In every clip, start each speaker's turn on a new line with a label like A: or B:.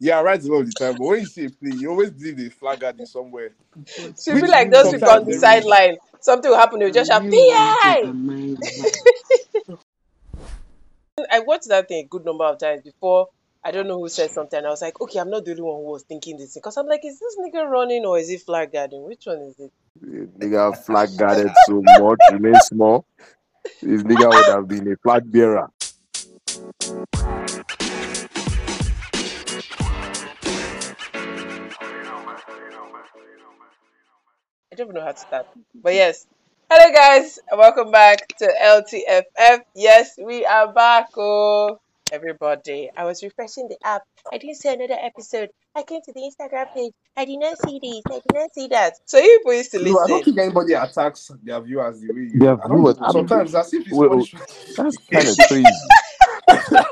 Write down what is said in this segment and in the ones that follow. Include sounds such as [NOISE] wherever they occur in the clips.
A: Yeah, I write a lot of the time, but when you see a play, you always believe the flag guard is somewhere.
B: She'll be like those people on the sideline. Something will happen, they'll just shout, PI! [LAUGHS] I watched that thing a good number of times before. I don't know who said something. I was like, okay, I'm not the only one who was thinking this because I'm like, is this nigga running or is it flag guarding? Which one is it?
C: Nigga flag guarded so much, remain small. This nigga would have been a flag bearer.
B: I don't even know how to start. But yes. Hello guys, and welcome back to LTFF. Yes, we are back. Oh, everybody. I was refreshing the app. I didn't see another episode. I came to the Instagram page. I did not see this. I did not see that. So you people used to
A: No, I don't
B: listen.
A: think anybody attacks their viewers the way you.
C: Their
A: I don't
C: viewers-
A: know. Sometimes as if it's
C: Well. That's kind of crazy. [LAUGHS]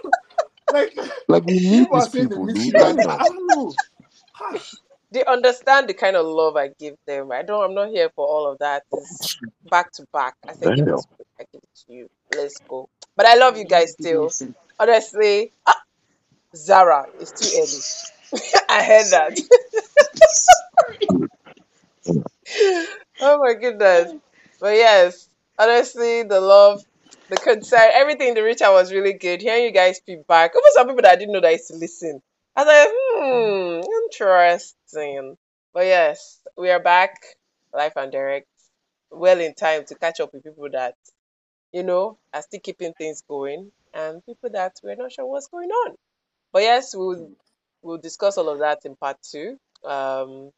A: like
C: Like we need
A: people are
C: these
A: saying
C: people,
A: miss
C: dude.
A: you.
C: That's
A: Like,
C: not-
A: I don't know. Gosh.
B: They understand the kind of love I give them. I don't I'm not here for all of that. It's back to back. I said give
C: Damn.
B: it to me. I give it to you. Let's go. But I love you guys still. Honestly. Ah, Zara, it's too early. [LAUGHS] I heard that. [LAUGHS] oh my goodness. But yes, honestly, the love, the concern, everything the reach out was really good. Hearing you guys feedback. Even some people that I didn't know that I used to listen. I was like, hmm, interesting. But yes, we are back, live and direct, well in time to catch up with people that, you know, are still keeping things going and people that we're not sure what's going on. But yes, we'll we'll discuss all of that in part two. Um,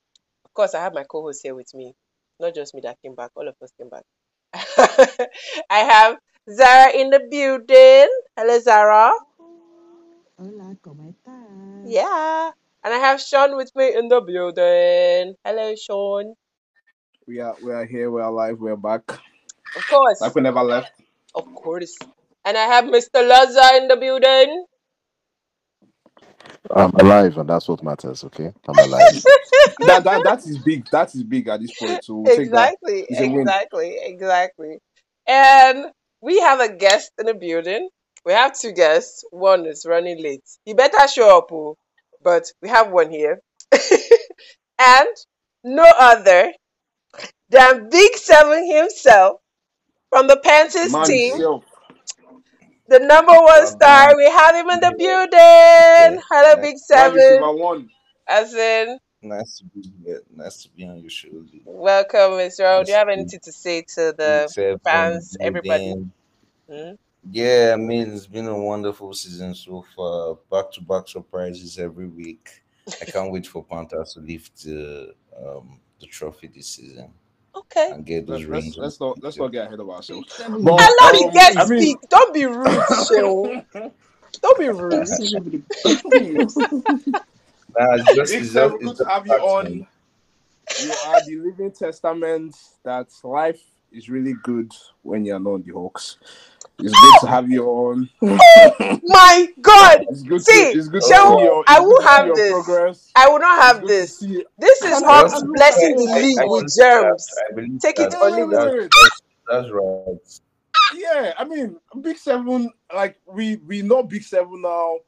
B: of course, I have my co-host here with me, not just me that came back. All of us came back. [LAUGHS] I have Zara in the building. Hello, Zara.
D: Hola.
B: Yeah. And I have Sean with me in the building. Hello, Sean.
A: We are we are here. We are alive. We are back.
B: Of course.
A: Like we never left.
B: Of course. And I have Mr. Laza in the building.
C: I'm alive, and that's what matters. Okay, I'm alive. [LAUGHS]
A: That that that is big. That is big at this point. So we'll take that.
B: exactly.
A: It's a win.
B: Exactly. Exactly. And we have a guest in the building. We have two guests. One is running late. He better show up, oh, but we have one here. [LAUGHS] and no other than Big Seven himself from the Panthers
A: Man
B: team.
A: himself.
B: The number one star,
E: man.
B: we have him in the
E: Yeah.
B: building. Hello,
E: Yeah.
B: Big
A: Man is
B: Seven.
A: number one.
B: As in,
E: Nice to be here. Nice to be on your show. Lee.
B: welcome, Mr. Earl. Do you have anything to say to the fans, everybody? Hmm?
E: Yeah, I mean it's been a wonderful season so far. Back to back surprises every week. I [LAUGHS] can't wait for Panthers to lift the um the trophy this season
B: Okay.
E: and get those
A: Let's, let's,
E: rings.
A: let's not let's not get ahead of ourselves.
D: Seven
A: But
B: Allow the
A: um,
B: guest
A: I mean,
B: speak. Don't be rude, [LAUGHS] Sheo. Don't be rude. [LAUGHS]
E: Nah, it's just, it's
A: Seven,
E: just,
A: good
E: it's
A: to
E: just
A: have you on. You are the living testament that life is really good when you're not on the Hawks. It's good to have you on. [LAUGHS]
B: Oh my God.
A: It's good
B: See,
A: to it's good to
B: Sheo,
A: see your,
B: I will
A: good to see
B: have this.
A: progress.
B: I will not have this. This is
A: Can
B: Hawks blessing
E: I-
B: the
E: I-
B: league
E: I
B: with
E: believe
B: germs.
E: that. I
B: Take it
E: that.
B: or
A: Wait,
B: leave it.
E: That's, that's, that's right.
A: Yeah, I mean, Big Seven, like we we know Big Seven now,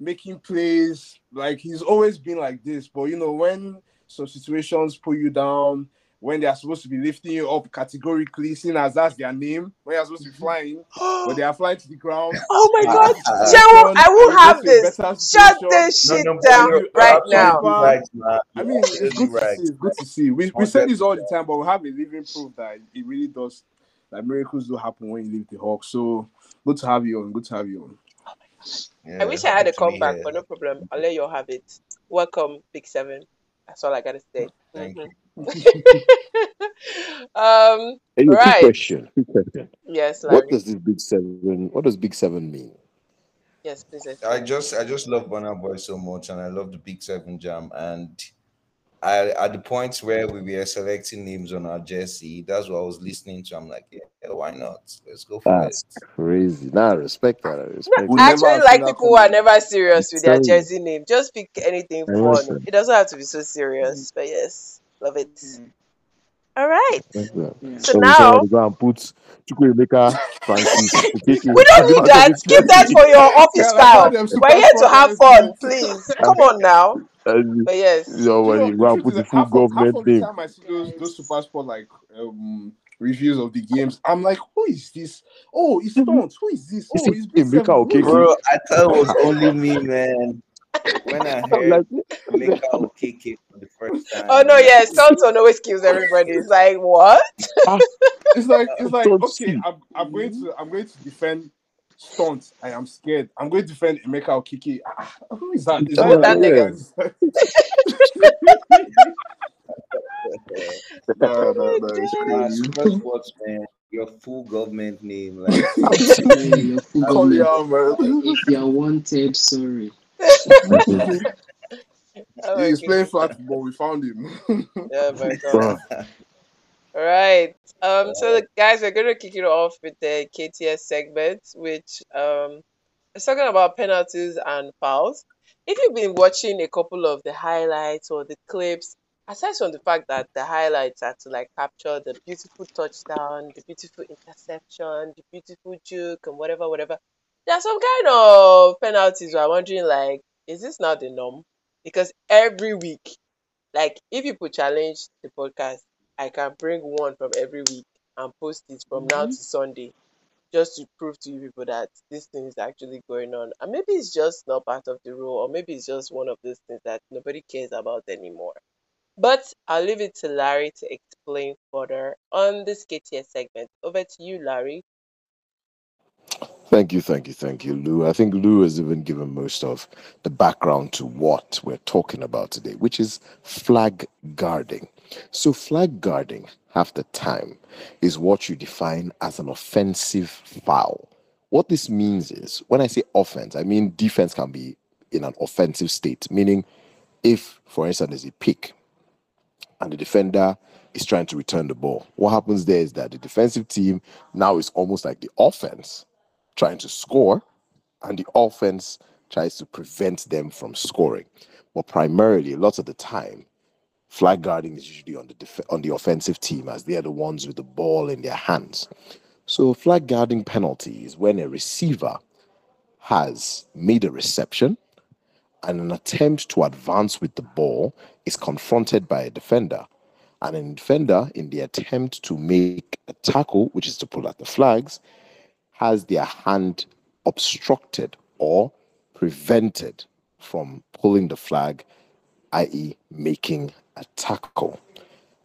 A: making plays. Like he's always been like this, but you know when some situations pull you down, when they are supposed to be lifting you up categorically, seeing as that's their name, when you're supposed to be flying, [GASPS] but they are flying to the ground. [GASPS]
B: Oh my
E: Ah,
B: God. Sheo, I will have
A: you get to a
B: this. Shut this shit
E: no, but
B: down
E: you're
B: right now.
E: right, man.
A: I mean, it's
E: absolutely
A: good to see. It's good to see. We, we say this all the time, but we have a living proof that it really does. Like miracles do happen when you leave the Hawks. So good to have you on. Good to have you on.
E: Yeah,
B: I wish I had a
E: good to be
B: comeback, but no problem. I'll let you all have it. Welcome, Big Seven. That's all I gotta say.
E: Thank
B: Mhm. [LAUGHS] um.
C: Hey,
B: Right.
C: quick question. Quick question.
B: Yes,
C: What does this big seven? What does big seven mean?
B: Yes, please.
E: I just I just love Burna Boy so much, and I love the Big Seven Jam. And I at the point where we were selecting names on our jersey, that's what I was listening to. I'm like, yeah, why not? Let's go for
C: That's
E: it.
C: crazy. Nah, I respect that. I respect
A: Would
B: I
A: never
B: actually like people who are never serious with their jersey name. Just pick anything
C: I
B: fun. It doesn't have to be so serious, but yes, love it. All right.
D: Yeah.
B: So
C: So we
B: now
C: somebody go and put Chukwuemeka, Francis, [LAUGHS]
B: we don't
C: As
B: need that. Keep that for your office
A: Yeah,
B: style. We're here to have fun, please. Come on now.
C: As
B: But yes.
C: you know,
A: you
C: when you go and put the full
A: half of half
C: government
A: of the
C: name.
A: time I see those those super sport like um reviews of the games, I'm like, who is this? Oh, it's
C: Mhm.
A: Stones. Who is this? Oh,
C: see,
A: it's Big
C: Emeka
A: Seven. Who is
C: Okeke.
E: Bro. I thought it was only me, man. When I
C: I'm [LAUGHS]
E: heard
C: like,
E: Meka [LAUGHS] Okeke for the first time,
B: Oh no,
E: like,
B: yeah, Stanton always kills everybody. It's like what?
C: ah,
A: It's like [LAUGHS] it's like okay. I'm I'm going to I'm going to defend Stones. I am scared. I'm going to defend Emeka Okeke. Ah, who is that? Is
C: I'm
B: Who's
A: that
C: like,
B: that
A: that
B: nigga?
A: guy?
C: yeah.
A: no,
B: Oh
A: no, no, it's crazy.
E: sports, man. Your full government name, like
C: I'm
D: Yeah,
C: saying.
D: your full
A: Call me
D: government.
A: out, man.
D: If you are wanted, sorry.
B: Oh my
A: He's playing flag football. We found him.
B: Oh [LAUGHS] my god. All right. Um. So the guys, we're gonna kick it off with the KTS segment, which um is talking about penalties and fouls. If you've been watching a couple of the highlights or the clips, aside from the fact that the highlights are to like capture the beautiful touchdown, the beautiful interception, the beautiful juke, and whatever, whatever, there are some kind of penalties where I'm wondering like, is this not the norm? Because every week, like if people challenge the podcast, I can bring one from every week and post it from now
D: Mhm.
B: to Sunday just to prove to you people that this thing is actually going on. And maybe it's just not part of the rule, or maybe it's just one of those things that nobody cares about anymore. But I'll leave it to Larry to explain further on this KTS segment. Over to you, Larry.
C: Thank you, thank you, thank you, Lou. I think Lou has even given most of the background to what we're talking about today, which is flag guarding. So, flag guarding, half the time, is what you define as an offensive foul. What this means is when I say offense, I mean defense can be in an offensive state, meaning if, for instance, there's a pick and the defender is trying to return the ball, what happens there is that the defensive team now is almost like the offense trying to score, and the offense tries to prevent them from scoring. But primarily, lots of the time, flag guarding is usually on the def- on the offensive team as they are the ones with the ball in their hands. So, flag guarding penalty is when a receiver has made a reception and an attempt to advance with the ball is confronted by a defender. And a defender, in the attempt to make a tackle, which is to pull out the flags, has their hand obstructed or prevented from pulling the flag, i.e., making a tackle.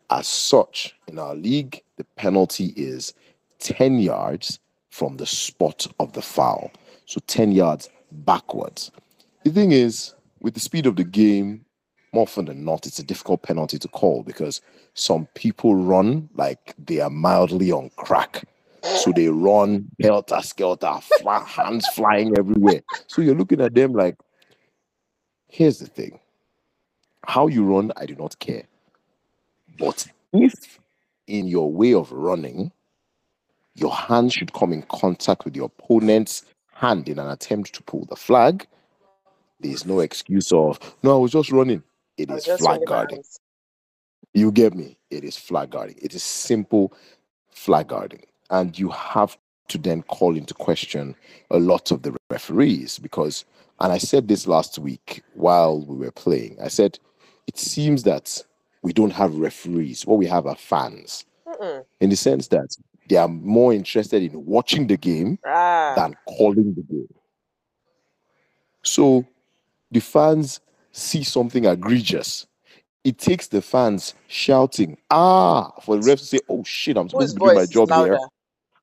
C: As such, in our league, the penalty is 10 yards from the spot of the foul. So 10 yards backwards. The thing is, with the speed of the game, more often than not, it's a difficult penalty to call because some people run like they are mildly on crack. So they run helter skelter, fly, hands flying everywhere. So you're looking at them like, here's the thing how you run, I do not care. But if in your way of running, your hand should come in contact with your opponent's hand in an attempt to pull the flag, there's no excuse of, no, I was just running. It is flag guarding. You get me? It is flag guarding. It is simple flag guarding. And you have to then call into question a lot of the referees because, and I said this last week while we were playing, I said, it seems that we don't have referees. What we have are fans
B: Mm-mm.
C: in the sense that they are more interested in watching the game
B: Ah,
C: than calling the game. So the fans see something egregious. It takes the fans shouting, ah, for the refs to say, oh shit, I'm supposed to do my job here,
B: louder?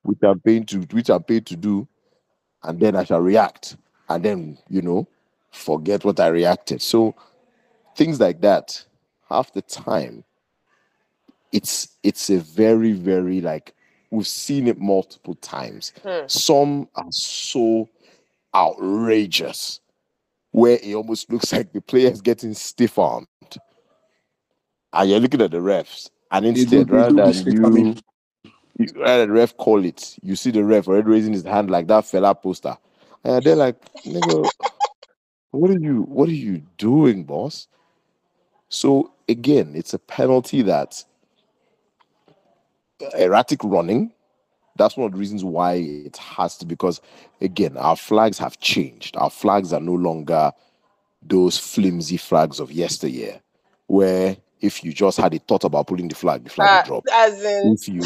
C: Which I'm paid to which I'm paid to do, and then I shall react. And then, you know, forget what I reacted. So things like that, half the time, it's it's a very, very like we've seen it multiple times.
B: Hmm.
C: Some are so outrageous where it almost looks [LAUGHS] like the player is getting stiff armed. And you're looking at the refs, and instead,
A: they
C: rather than you, you the ref call it, you see the ref already raising his hand like that fella poster. And they're like, nigga, what are you what are you doing, boss? So again, it's a penalty that erratic running. That's one of the reasons why it has to because again our flags have changed. Our flags are no longer those flimsy flags of yesteryear, where if you just had a thought about pulling the flag, the flag
B: Uh,
C: would drop.
B: as in, [LAUGHS]
C: If you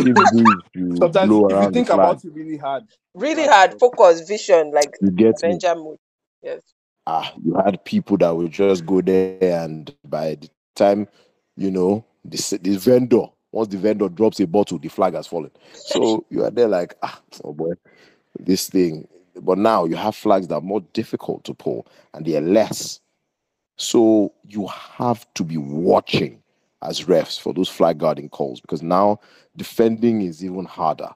C: if you
A: Sometimes
C: blow
A: if you
C: around the
A: think
C: flag,
A: about it really hard,
B: really hard focus, vision, like
C: you get me.
B: Avenger mode. Yes.
C: ah, you had people that would just go there and by the time you know this this vendor once the vendor drops a bottle the flag has fallen so [LAUGHS] you are there like ah oh boy this thing but now you have flags that are more difficult to pull and they are less so you have to be watching as refs for those flag guarding calls because now defending is even harder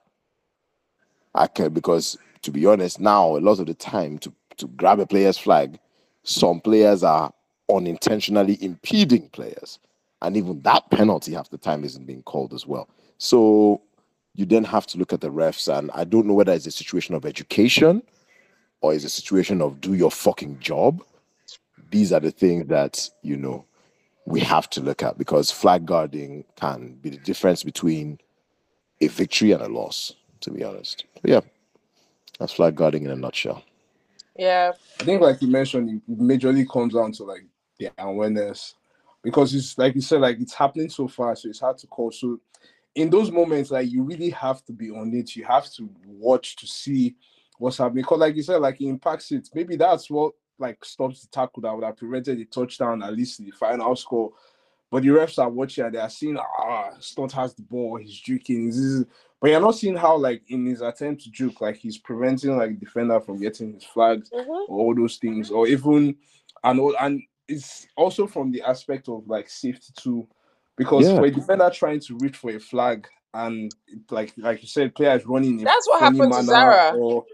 C: I can because to be honest, now a lot of the time to to grab a player's flag, some players are unintentionally impeding players, and even that penalty half the time isn't being called as well. So you then have to look at the refs, and I don't know whether it's a situation of education or is a situation of do your fucking job. These are the things that you know we have to look at because flag guarding can be the difference between a victory and a loss. To be honest, But yeah, that's flag guarding in a nutshell.
B: Yeah.
A: I think, like you mentioned, it majorly comes down to like the awareness because it's like you said, like it's happening so fast, so it's hard to call. So, in those moments, like you really have to be on it. You have to watch to see what's happening. Because, like you said, like it impacts it. Maybe that's what like stops the tackle that would have prevented the touchdown, at least the final score. But the refs are watching and they are seeing, ah, Stunt has the ball, he's juking. This is, but you're not seeing how, like, in his attempt to juke, like he's preventing like defender from getting his flags
B: Mhm.
A: or all those things, or even and all and it's also from the aspect of like safety too, because
C: Yeah.
A: for a defender trying to reach for a flag and like like you said, players running in
B: That's what
A: funny
B: happened to Zara.
A: or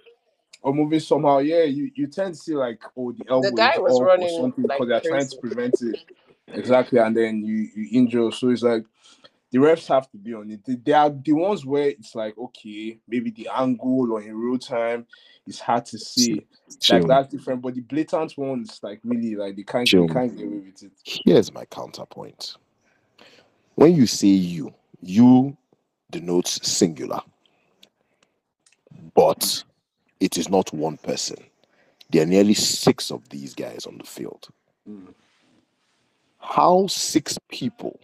A: or moving somehow, yeah, you, you tend to see like oh the elbow
B: The guy was
A: up or
B: running
A: something
B: like
A: because they're trying to prevent it exactly, and then you you injure. So it's like the refs have to be on it. They, they are the ones where it's like okay, maybe the angle or in real time is hard to see.
C: Chill.
A: Like that's different, but the blatant ones, like really, like they can't
C: Chill.
A: they can't get away with it.
C: Here's my counterpoint. When you say you, you denotes singular, but it is not one person. There are nearly six of these guys on the field.
A: Mm.
C: How six people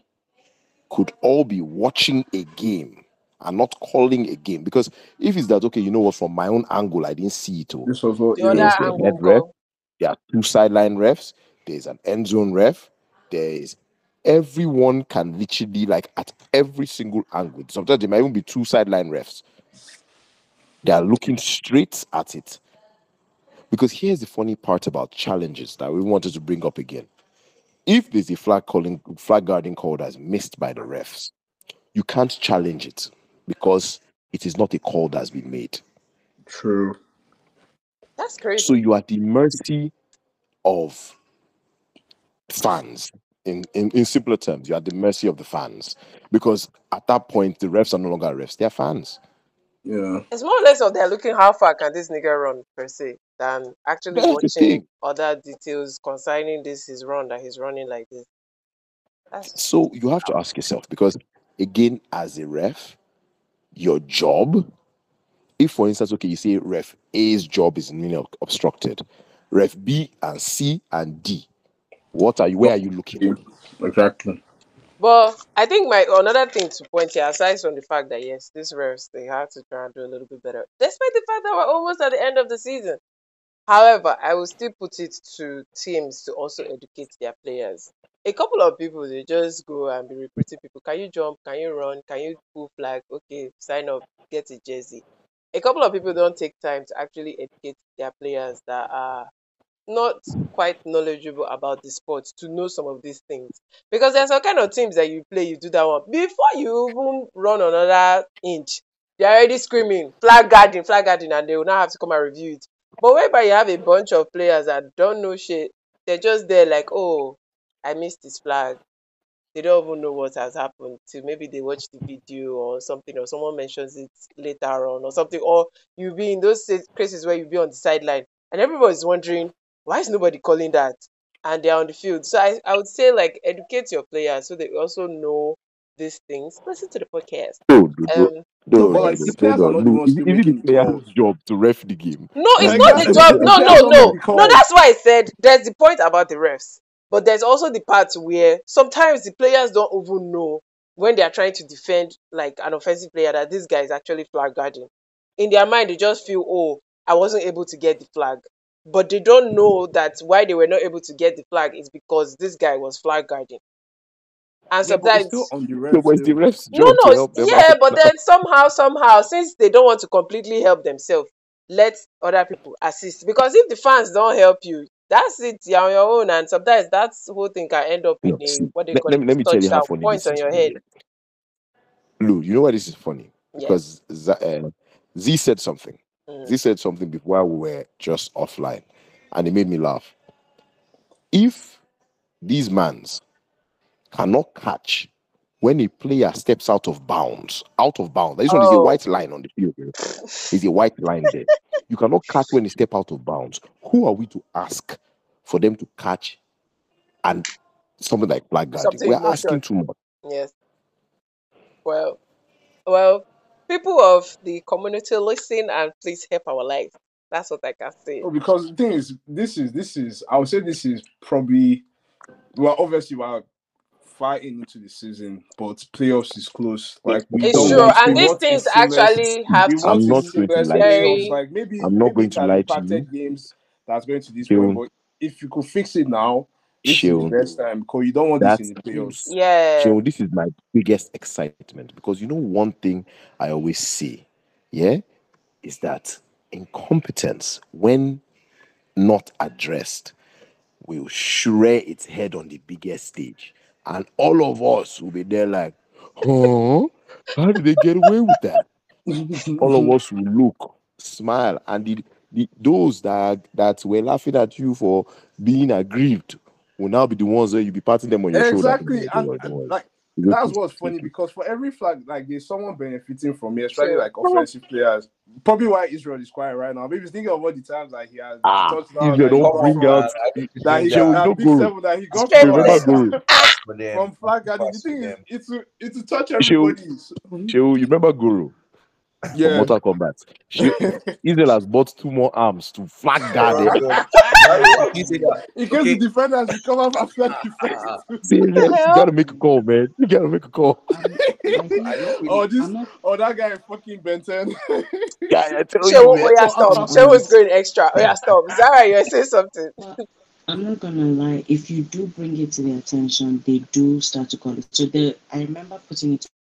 C: could all be watching a game and not calling a game? Because if it's that, okay, you know what, from my own angle, I didn't see it. All.
A: This was what you know,
C: the
B: angle
C: head ref. There are two sideline refs. There's an end zone ref. There is everyone can literally like at every single angle. Sometimes there might even be two sideline refs. They are looking straight at it. Because here's the funny part about challenges that we wanted to bring up again. If there's a flag calling flag guarding call that's missed by the refs, you can't challenge it because it is not a call that's been made.
A: true.
B: That's crazy.
C: So you are at the mercy of fans. In, in in simpler terms, you're at the mercy of the fans because at that point the refs are no longer refs; they're fans.
A: Yeah.
B: It's more or less of they're looking how far can this nigga run per se than actually watching other details concerning this his run that he's running like this. That's
C: So you have to ask yourself because again, as a ref, your job. If, for instance, okay, you say ref A's job is you know, obstructed, ref B and C and D. What are you? Where are you looking?
A: Exactly.
B: But I think my another thing to point here, aside from the fact that yes, this refs they have to try and do a little bit better, despite the fact that we're almost at the end of the season. However, I will still put it to teams to also educate their players. A couple of people they just go and be recruiting people. Can you jump? Can you run? Can you pull flag? Okay, sign up, get a jersey. A couple of people don't take time to actually educate their players that are not quite knowledgeable about the sport to know some of these things. Because there's some kind of teams that you play, you do that one. Before you even run another inch, they're already screaming, flag guarding, flag guarding, and they will now have to come and review it. But whereby you have a bunch of players that don't know shit, they're just there like, oh, I missed this flag. They don't even know what has happened till maybe they watch the video or something, or someone mentions it later on or something. Or you'll be in those cases where you'll be on the sideline and everybody's wondering, why is nobody calling that? And they're on the field. So I, I would say like educate your players so they also know these things, listen to the podcast.
C: No, no, no,
B: Um,
C: no,
A: No, like the players are not
C: No,
A: ones
C: is,
A: still
C: it- is the player's job to ref the game?
B: no, it's
C: Like,
B: not the
C: the
B: job. No, no, no, no. That's why I said there's the point about the refs, but there's also the part where sometimes the players don't even know when they are trying to defend like an offensive player that this guy is actually flag guarding. In their mind, they just feel, oh, I wasn't able to get the flag, but they don't know that why they were not able to get the flag is because this guy was flag guarding. And
A: Yeah, but it's
B: sometimes
A: still on the refs.
C: but it's the ref's
B: no, no,
C: help them
B: yeah,
C: out.
B: but then somehow, somehow, since they don't want to completely help themselves, let other people assist. Because if the fans don't help you, that's it. You're on your own, and sometimes that whole thing can end up in
C: No,
B: a what they
C: let,
B: call
C: let me
B: it,
C: let me tell you how
B: touchdown
C: funny
B: points
C: this
B: on
C: is.
B: your head.
C: you. Lou, you know why this is funny?
B: Yeah.
C: Because Z, uh, Z said something.
B: Mm.
C: Z said something before we were just offline, and it made me laugh. If these mans cannot catch when a player steps out of bounds, out of bounds, this one is a
B: Oh.
C: white line on the field. eh? There's a white line there. You cannot catch when they step out of bounds. Who are we to ask for them to catch and something like flag guarding? We're asking too much.
B: Yes. Well, well, people of the community, listen and please help our life. That's what I can say.
A: No, because the thing is, this is this is I would say this is probably well, obviously we're far into the season, but playoffs is close. Like we
B: It's
A: don't
B: true,
A: want,
B: and these things actually have to
C: I'm not going to lie
B: to
A: playoffs.
B: you.
A: Like maybe
C: I'm not
A: maybe
C: going to lie to
A: impacted games that's going to this
C: Shehu.
A: point, but if you could fix it now, this
C: Shehu.
A: is the best time because you don't want this in the playoffs.
B: Yeah.
C: So this is my biggest excitement because you know one thing I always say, yeah, is that incompetence, when not addressed, will rear its head on the biggest stage, and all of us will be there like, huh? How did they get away with that? [LAUGHS] All of us will look, smile, and the, the those that that were laughing at you for being aggrieved will now be the ones where you'll be patting them on your shoulder.
A: exactly, and, and, like that's what's funny because for every flag, like there's someone benefiting from it, especially like offensive players. Probably why Israel is quiet right now. Maybe he's thinking of all the times that he has
C: Ah,
A: touchdowns
C: Israel
A: that he
C: don't bring out.
A: that he got that
C: know
A: big seven that he got
B: Straight
A: from,
B: away.
C: Remember Goro.
E: for them.
A: from flag guarding. The
E: Pass
A: thing is, it's to it's to touch
C: Shehu,
A: everybody.
C: Shehu, you remember Goro from
A: Yeah.
C: Mortal Kombat? Shehu, [LAUGHS] Israel has bought two more arms to flag guard it.
E: Why why you say that? Eh?
A: In case
E: Okay.
A: the defenders become after flag ah, ah, ah. defense. [LAUGHS]
C: See, you gotta make a call, man. You gotta make a call.
D: I'm, [LAUGHS] I think
E: I don't really.
A: oh, this
D: not
A: oh that guy fucking Ben 10.
C: Yeah, I tell
B: Shehu,
C: you,
B: oh
C: man.
B: yeah, stop.
A: I'm-
B: was going extra. Oh yeah, stop. Zara, you're saying something.
D: I'm not gonna lie, if you do bring it to their attention, they do start to call it. So the I remember putting it on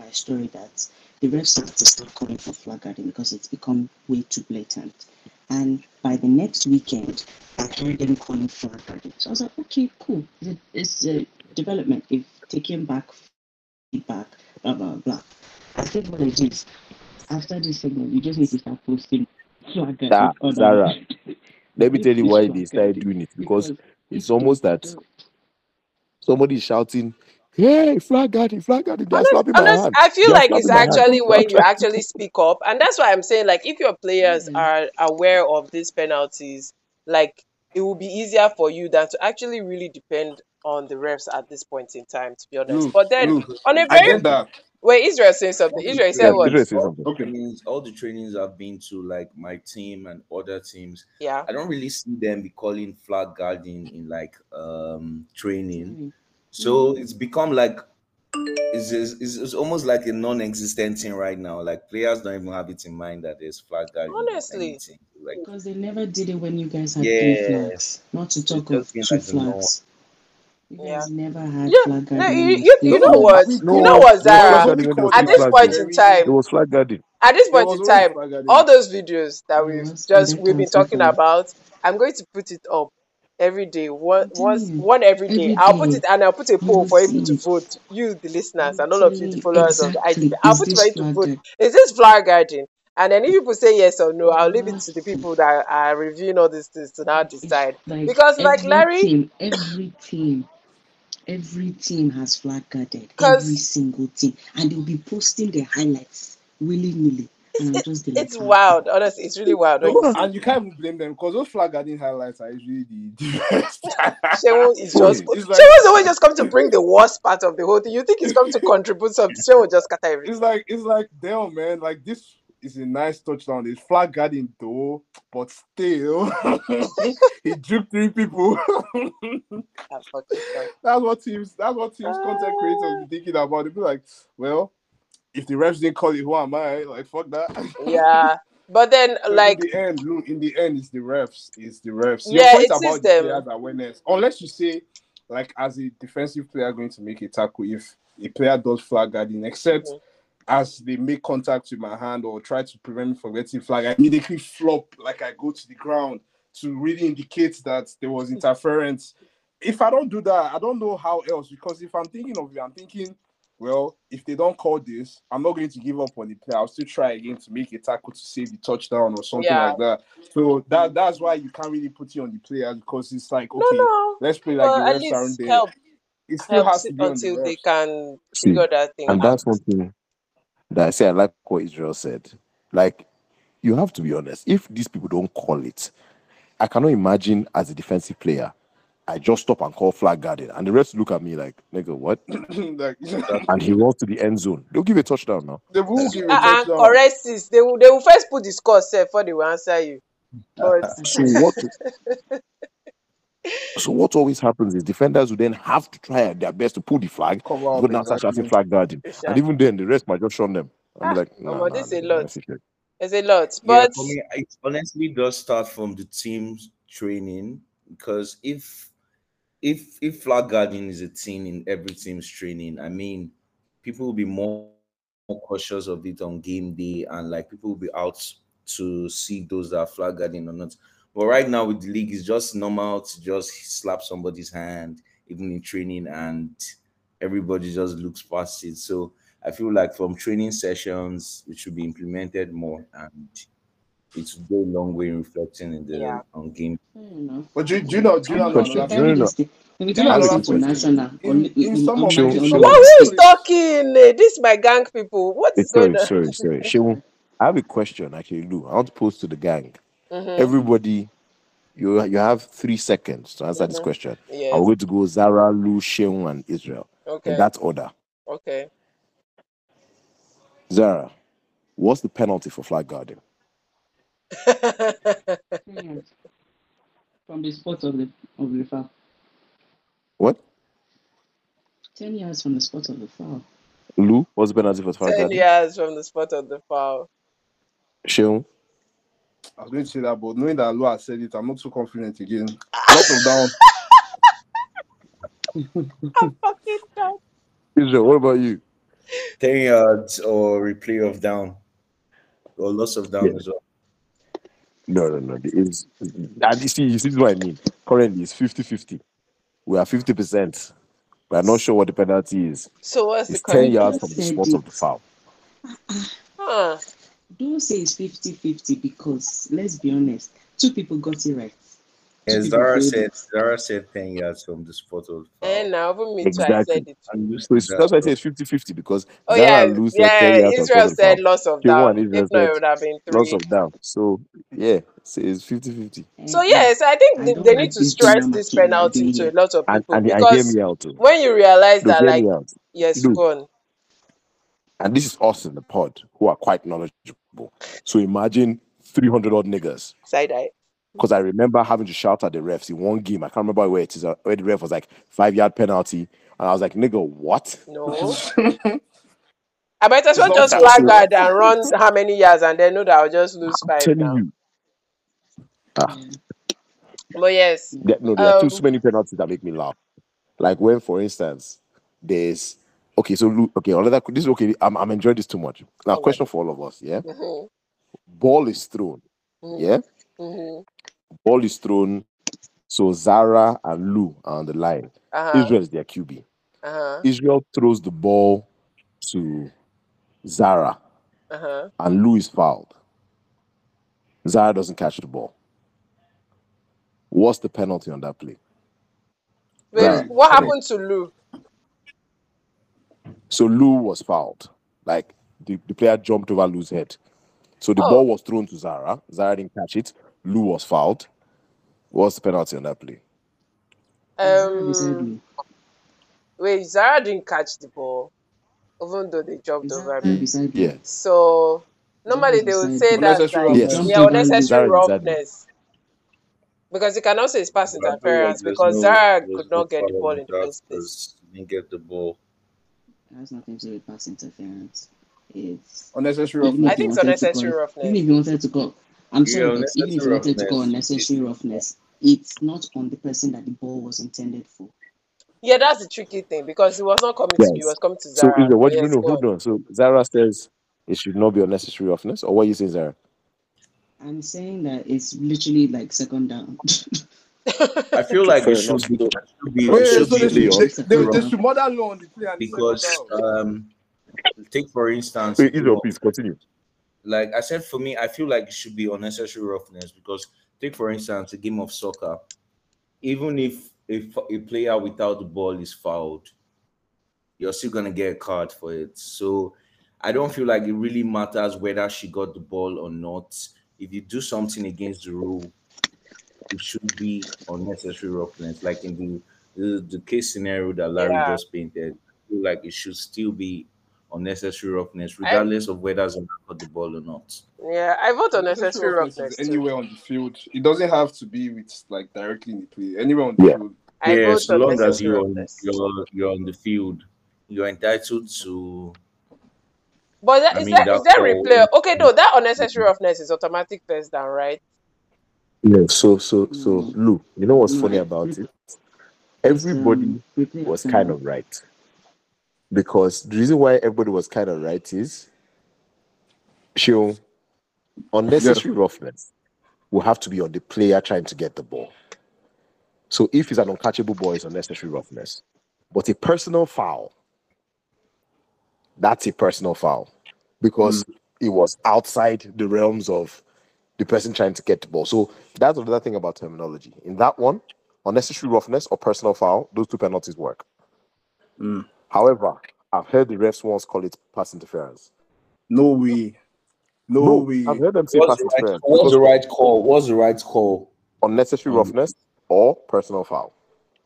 D: my story that the have to start calling for flag because it's become way too blatant. And by the next weekend, I heard them calling flag guarding. So I was like, okay, cool. It's a development. They've taken back feedback, blah blah blah. I think what it is after this segment, you just need to start posting flag.
C: Ah,
D: on our-
C: Zara, Let me tell you why they started doing it because
D: Because
C: it's almost that somebody is shouting, "Hey, flag guarding, flag guarding!" They're
B: Honest,
C: slapping my
B: honest,
C: hand.
B: I feel
C: They're
B: like it's
C: slapping hand.
B: actually when you [LAUGHS] actually speak up, and that's why I'm saying like if your players
D: Mm.
B: are aware of these penalties, like it will be easier for you than to actually really depend on the refs at this point in time, to be honest.
A: Look,
B: But then
A: look,
B: on a
A: I
B: very
A: get that.
B: wait, Israel saying something. Israel said
C: Yeah,
B: what?
C: Israel say
E: all
C: something.
A: Okay.
E: trainings, all the trainings I've been to, like my team and other teams,
B: Yeah.
E: I don't really see them be calling flag guarding in like um training. So it's become like it's, it's, it's almost like a non-existent thing right now. Like players don't even have it in mind that there's flag guarding.
B: Honestly.
E: anything. Like
D: Because they never did it when you guys had three flags. Not to talk of
E: been
D: two
E: like
D: flags. You
B: Yeah.
D: guys never had
B: Yeah,
D: flag
B: no,
D: guarding.
B: you, you,
D: we
B: you
D: played.
B: know what?
A: No,
B: You know what, Zara?
C: flag guarding when there was
B: At this point in time,
C: There was flag guarding.
B: at this point in time, all those videos that we've
D: was,
B: just we've been talking
D: them.
B: about, I'm going to put it up every day. One once one every day.
D: every
B: I'll put it and I'll put a poll for people to vote. You, the listeners, and all of you, the
D: you
B: followers of the
D: exactly.
B: ITV. I'll
D: Is
B: put for you to vote. Is this flag guarding? And then if people say yes or no, I'll leave it to the people that are reviewing all these things to now decide.
D: like
B: Because like Larry,
D: team, every team, every team has flag guarded. Every single team, and they'll be posting their highlights willy nilly.
B: It's
D: and I'm
B: it,
D: just there like,
B: it's
D: ah,
B: wild. Honestly, it's really wild. When
A: No,
B: you
A: and you can't even blame them because those flag guarding highlights are usually the, the best.
B: Shehu is just
A: it's like
B: Shehu's always just come to bring the worst part of the whole thing. You think he's come to contribute something? Shehu just scatter everything.
A: it's like it's like damn man, like this is a nice touchdown. It's flag guarding though, but still [LAUGHS] he dribbled three people.
B: Ah, fuck it, man.
A: that's what teams that's what teams content creators be thinking about. They be like, well, if the refs didn't call it, who am I? Like fuck that.
B: Yeah, but then [LAUGHS]
A: So
B: like
A: in the end, look, in the end, it's the refs. It's the refs. Your
B: yeah,
A: point
B: it is
A: about the
B: them.
A: players' awareness, unless you say, like, as a defensive player going to make a tackle, if a player does flag guarding, except
B: Mhm.
A: as they make contact with my hand or try to prevent me from getting flag, I immediately flop like I go to the ground to really indicate that there was interference. If I don't do that, I don't know how else. Because if I'm thinking of you, I'm thinking, well, if they don't call this, I'm not going to give up on the play. I'll still try again to make a tackle to save the touchdown or something
B: Yeah.
A: like that. So that that's why you can't really put it on the players because it's like okay,
B: no.
A: let's play like
B: But
A: the
B: at
A: refs aren't there.
B: help
A: It still
B: help
A: has to be on the
B: until they
A: refs.
B: can
C: See,
B: figure hmm. that thing
C: and
B: out.
C: that's one thing that I say I like what Israel said. Like, you have to be honest. If these people don't call it, I cannot imagine as a defensive player, I just stop and call flag guarding, and the rest look at me like, nigga, what? [LAUGHS]
A: like [LAUGHS]
C: And he runs to the end zone. They'll give a touchdown now.
A: they will give a
B: Uh-uh,
A: touchdown.
B: correct sis. They will they will first put the score set before they will answer you. But [LAUGHS]
C: So what? so what always happens is defenders will then have to try their best to pull the flag.
A: Cover
C: Go
A: up
C: now start shouting flag guarding,
B: Sha.
C: and even then the rest might just shun them. I'm
B: ah,
C: like, nah,
B: omo,
C: nah,
B: this a lot. It's a lot.
E: Yeah,
B: But
E: for me, it honestly does start from the team's training because if if if flag guarding is a thing in every team's training, I mean, people will be more, more cautious of it on game day, and like people will be out to see those that are flag guarding or not. But right now with the league, it's just normal to just slap somebody's hand, even in training, and everybody just looks past it. So I feel like from training sessions, it should be implemented more, and it should go a long way in reflecting in the
B: Yeah.
E: on game.
D: Fair enough.
A: But do, do you know? Do you know
C: Question.
A: another
C: No, no,
D: Every
C: no.
D: mistake. When we
A: Do you know
C: I have
D: about
C: a
A: another
D: it for
C: question.
A: question?
D: national, on,
A: In in
D: in,
A: some of
C: Sure,
D: my
A: in
D: on
A: some
B: but
A: of
B: who
A: the
B: is talking? Eh, This my gang people. What
C: Eh,
B: going on?
C: sorry, sorry. [LAUGHS] Shehu, I have a question actually, Lou. I want to pose to the gang.
B: hmm
C: Everybody, you you have three seconds to answer this
B: hmm
C: question. I'm going to go Zara, Lou, Shehu, and Israel okay. in
B: Okay.
C: that order.
B: Okay.
C: Zara, what's the penalty for flag guarding?
D: Yes. From the spot of the of the foul.
C: What?
D: Ten yards from the spot of the foul.
C: Lou, what's the penalty for flag
B: Ten
C: guarding?
B: years from the spot of the foul.
C: Shehu,
A: I was going to say that, but knowing that Lua said it, I'm not too confident again. [LAUGHS] Lots of down.
B: Fucking God.
C: Israel, what about you?
E: 10 yards or replay of down or loss of down
C: Yeah.
E: as well.
C: No, no, no. It's, and you see, you see what I mean. Currently, it's 50 50. We are 50%. We are not sure what the penalty is.
B: So what's the
C: It's 10
B: question?
C: yards from the
D: said
C: spot of the foul.
B: Huh.
D: Don't say it's 50 50 because let's be honest, two people got it right. Two
E: Yes,
D: people
E: Zara said. Zara said 10 yards from the spot of the
B: And now even me too, I said it too.
E: I'm
C: So it's, that's why I
E: bro.
C: say it's 50 50 because
B: Oh
C: Zara
B: yeah,
C: and Lou said 10 yards from the spot
B: Israel
C: of
B: said
C: foul.
B: loss of
C: K1
B: down.
C: and Israel
B: If not, it would have been
C: loss
B: three.
C: of down. So, yeah, so it's 50 50.
B: So
D: Eh, eh,
B: yes, I think
D: I
B: they, they need to stress this
D: thing we
B: penalty to a lot of people
C: and, and hear
B: because
C: me out too.
B: when you realize
C: No,
B: that, like,
C: out.
B: yes,
C: Lou,
B: go on.
C: and this is us in the pod who are quite knowledgeable. So imagine 300 odd niggas.
B: Side eye.
C: Because I remember having to shout at the refs in one game. I can't remember where it is. uh, Where the ref was like five yard penalty, and I was like, "Nigga, what?"
B: No. [LAUGHS] I might as well
A: not
B: just
C: That-
B: flag
C: so
B: guard and run how many yards, and then know that I'll just lose
C: I'm
B: five
C: telling
B: now.
C: you, ah,
B: But yes.
C: there, no, there are too
B: Um
C: so many penalties that make me laugh. Like when, for instance, there's okay. So Lu- okay, another this is okay. I'm I'm enjoying this too much. Now,
B: okay.
C: question for all of us. Yeah,
B: Mhm,
C: ball is thrown.
B: mhm,
C: Yeah,
B: mhm.
C: Ball is thrown. So Zara and Lou are on the line.
B: Uh-huh.
C: Israel is their QB.
B: Uh-huh.
C: Israel throws the ball to Zara,
B: Uh-huh.
C: and Lou is fouled. Zara doesn't catch the ball. What's the penalty on that play?
B: Wait,
C: Zara,
B: what happened to Lou?
C: So Lou was fouled. Like the, the player jumped over Lou's head. So the
B: Oh.
C: ball was thrown to Zara. Zara didn't catch it. Lou was fouled. What's the penalty on that play?
B: Um,
D: Lou.
B: wait, Zara didn't catch the ball, even though they jumped
D: Zara
B: over me.
D: beside
C: Yeah.
B: So normally they would say that
A: Unnecessary
B: like,
C: roughness.
B: yeah, unnecessary
C: Zara is beside me.
B: roughness. Because you can also say it's pass
E: But I feel like
B: interference because
E: no-
B: Zara could not get the ball
E: on
B: in the first place.
E: 'cause he didn't get the ball.
D: That's has nothing to do with pass interference. It's
A: Unnecessary
D: even
B: I think it's unnecessary roughness.
D: even if you wanted to call, I'm
E: Yeah,
D: sorry, but even if
E: unnecessary
D: you wanted to call unnecessary roughness, it's not on the person that the ball was intended for.
B: Yeah, that's the tricky thing because he was not coming to you, he was coming to Zara.
C: So
B: Zara.
C: Ida, what do you know? Hold
B: on.
C: on. So Zara says it should not be unnecessary roughness, or what you say, Zara?
D: I'm saying that it's literally like second down. [LAUGHS]
E: I feel like
C: Fair
E: it should
C: enough.
E: be, it should be,
A: Wait,
E: it
A: so
E: should
A: they
E: be
C: Leo.
A: should, they, they, they
D: Rough.
A: should mother low on the play and the
E: because
A: second down.
E: um, take for instance,
C: Wait,
E: you
C: Ida,
E: know,
C: please continue.
E: Like I said, for me, I feel like it should be unnecessary roughness because take for instance a game of soccer, even if if a player without the ball is fouled, you're still gonna get a card for it. So I don't feel like it really matters whether she got the ball or not. If you do something against the rule, it should be unnecessary roughness. Like in the the, the case scenario that Larry
B: Yeah.
E: just painted, I feel like it should still be unnecessary roughness, regardless of whether Zara got the ball or not.
B: Yeah, I vote unnecessary
A: roughness
B: roughness
A: is
B: too.
A: anywhere on the field. It doesn't have to be with like directly in the play. Anywhere on the
C: Yeah.
A: field.
B: I
E: yeah,
B: vote
E: so long as you're on, you're you're on the field, you're entitled to.
B: But that,
E: I
B: is
E: mean,
B: that
E: that
B: is that
E: call-
B: replay? Okay, no, that unnecessary roughness is automatic first down, right?
C: Yeah. so so so
D: No.
C: Lou, you know what's funny about it? Everybody
D: Um,
C: was kind of right. Because the reason why everybody was kind of right is show unnecessary roughness will have to be on the player trying to get the ball. So if it's an uncatchable ball, it's unnecessary roughness. But a personal foul, that's a personal foul because it was outside the realms of the person trying to get the ball. So that's another thing about terminology. In that one, unnecessary roughness or personal foul, those two penalties work.
A: Mm.
C: However, I've heard the refs once call it pass interference.
A: No way. No
C: Bro,
A: way.
C: I've heard them say
E: What's
C: pass
E: the, right,
C: interference.
E: what's
C: because
E: the right call? What's the right call?
C: unnecessary
E: Um,
C: roughness or personal foul.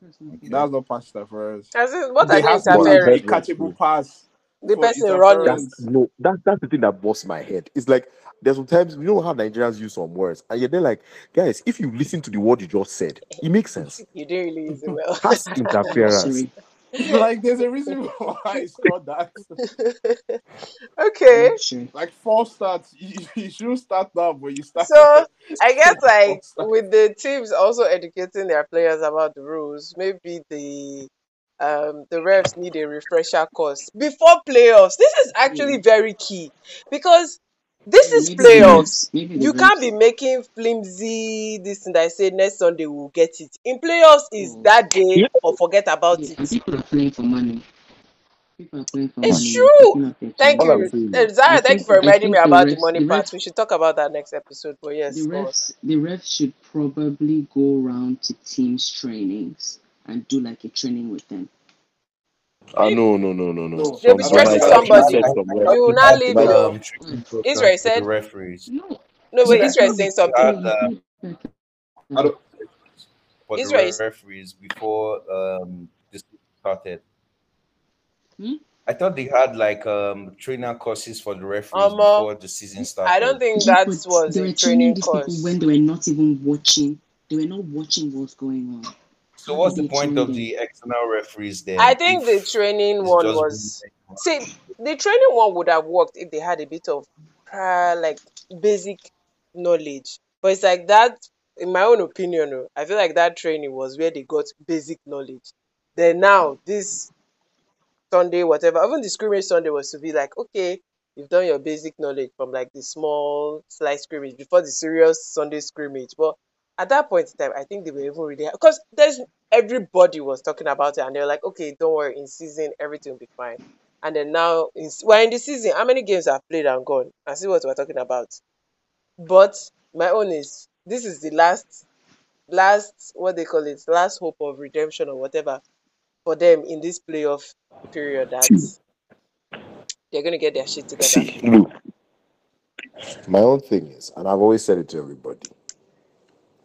A: That's not pass interference.
B: As in, what
A: There
B: are the
A: has to be
B: interference?
A: a catchable pass.
B: The
A: for
B: person running.
C: That's no, that, that's the thing that busts my head. It's like there's sometimes you know how Nigerians use some words, and you're there like, guys, if you listen to the word you just said, it makes sense. [LAUGHS]
B: You didn't really use it well.
C: Pass [LAUGHS] interference. [LAUGHS]
A: Like there's a reason [LAUGHS] why it's called that. [LAUGHS]
B: okay.
A: Like false starts, you, you shouldn't start now, but you start.
B: So I guess like with the teams also educating their players about the rules, maybe the um the refs need a refresher course before playoffs. This is actually very key because this is
D: Maybe
B: playoffs.
D: maybe
B: You can't be making flimsy this thing that I say next Sunday we'll get it. In playoffs is
D: Oh.
B: that day or forget about
D: Yeah, and
B: it.
D: people are playing for money. People are playing for
B: It's
D: money.
B: true.
D: picking up their
B: Thank
C: All
B: you.
C: saying is-
B: Zara,
D: I
B: thank you for reminding me
D: think the
B: about the money
D: the
B: part. We should talk about that next episode. But yes,
D: the refs the refs should probably go around to teams trainings and do like a training with them.
C: Ah, no, no, no, no, no.
A: No.
B: They'll be stressing
C: guys-
B: somebody.
C: said some words.
B: You will not leave
C: Like,
E: um, training program
B: Israel said-
E: the referees.
D: No.
B: no, but Israel is saying something.
E: Uh, uh,
A: I don't-
E: for
B: Israel
E: the referees before um this started.
D: Hmm?
E: I thought they had like um trainer courses for the referees
B: Omo,
E: before the season started.
B: I don't think
D: Yeah,
B: that
D: but
B: was
D: they were
B: a
D: training
B: training
D: these
B: course.
D: people when they were not even watching. They were not watching what's going on.
E: So what's the point
D: train
E: of the external referees then?
B: I think the training
E: it's
B: one was see the training one would have worked if they had a bit of prior like basic knowledge. But it's like that, in my own opinion, oh, I feel like that training was where they got basic knowledge. Then now this Sunday, whatever, even the scrimmage Sunday was to be like, okay, you've done your basic knowledge from like the small slight scrimmage before the serious Sunday scrimmage. But at that point in time, I think they were even really because there's everybody was talking about it and they were like, okay, don't worry, in season everything will be fine. And then now in, we're in the season. How many games I've played and gone? And see what we're talking about. But my own is this is the last, last what they call it, last hope of redemption or whatever for them in this playoff period that they're gonna get their shit together.
C: My own thing is, and I've always said it to everybody,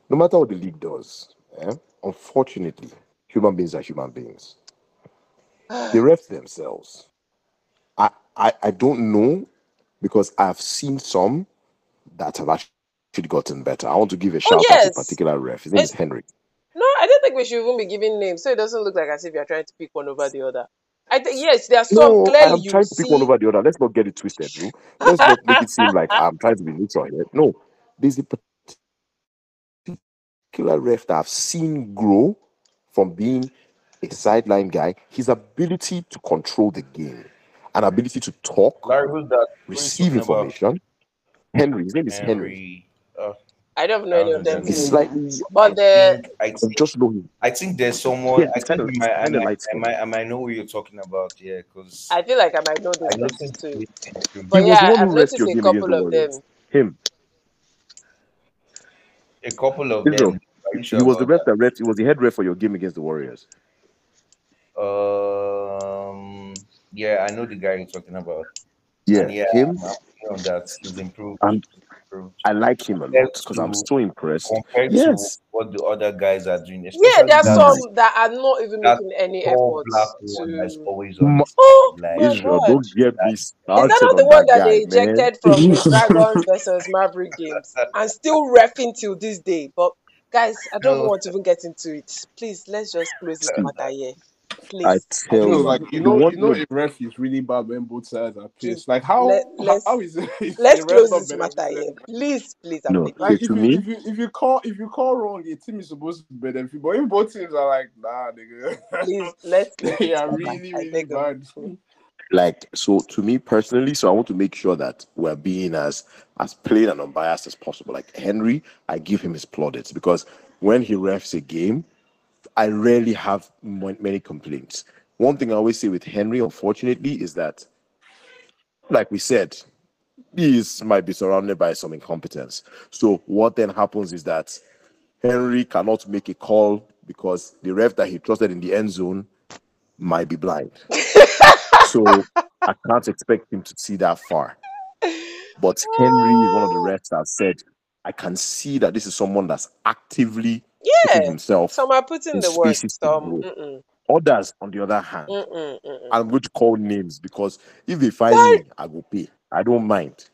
C: no matter what the league does, eh, unfortunately, human beings are human beings. [SIGHS] The refs themselves. I, I I don't know because I've seen some that have actually gotten better. I want to give a shout out to a
B: Oh,
C: particular ref. His name is
B: It's-
C: Henry.
B: No, I don't think we should even be giving names, so it doesn't look like as if you're trying to pick one over the other. I think yes, there are some
C: No,
B: clearly you
C: trying to pick one over the other. Let's not get it twisted, bro. Let's not make it seem like [LAUGHS] I'm trying to be neutral here. No, there's a particular ref that I've seen grow from being a sideline guy. His ability to control the game, and ability to talk,
E: Larry, who's that? Who are you
C: receive
E: talking about?
C: information. Henry, his name is Henry.
E: Henry. Uh,
B: I don't know any of them.
C: It's
B: too.
C: like
B: But
E: I
B: the
E: think, I
C: I
E: think
C: just know him.
E: I think there's someone.
C: Yeah,
E: I
C: it's
E: think
C: kinda-
E: you might, I, might, I might, I might know who you're talking about. Yeah, because
B: I feel like I might know
E: I
B: those
E: noticed
B: names too. But
C: He was
B: yeah,
C: one who
B: I've
C: refed
B: noticed a couple of them.
C: Him.
E: A couple of
C: Israel.
E: them.
C: He
E: sure
C: was the ref that ref. He was the head ref for your game against the Warriors.
E: Um, yeah, I know the guy you're talking about.
C: Yeah,
E: And yeah,
C: him.
E: I'm on that. He's improved.
C: And. I like him a lot because I'm so impressed.
E: compared
C: Yes.
E: to what the other guys are doing.
B: Yeah,
E: especially
B: there are
E: that
B: some that are not even making any
E: tall
B: efforts
E: black one that's
B: to.
E: always on
C: Ma-
E: his
B: Oh
E: like
B: my
C: Israel,
B: god!
C: don't get me
B: Is
C: started
B: that not the one
C: that
B: that they
C: guy, man.
B: ejected from [LAUGHS] the Dragons versus Maverick games and still refing till this day? But guys, I don't
E: No.
B: want to even get into it. Please, let's just close this matter here. Please.
C: I tell you,
A: like you
C: you
A: know,
C: want
A: you know,
C: to
A: a ref is really bad when both sides are
B: Please,
A: pissed. Like how
B: let, let's
A: how is it? [LAUGHS] Is
B: let's close
A: not
B: this matter here. Please, please, I
C: no.
B: beg.
A: Like if
C: to
A: you
C: me,
A: if you if you call if you call wrong, a team is supposed to be benefit. But if both teams are like, nah, nigga,
B: Please, let's [LAUGHS]
A: they are
B: matter.
A: really
B: I
A: really bad.
B: you.
C: like, so to me personally, so I want to make sure that we're being as as plain and unbiased as possible. Like Henry, I give him his plaudits because when he refs a game, I rarely have many complaints. One thing I always say with Henry, unfortunately, is that, like we said, he is, might be surrounded by some incompetence. So what then happens is that Henry cannot make a call because the ref that he trusted in the end zone might be blind. [LAUGHS] So I can't expect him to see that far. But Henry is one of the refs that said, I can see that this is someone that's actively
B: Yeah,
C: himself
B: some are putting
C: in
B: the work.
C: spaces
B: Some,
C: Others, on the other hand,
B: mm-mm, mm-mm.
C: I'm going to call names because if they find
B: Why?
C: me, I will pay. I don't mind.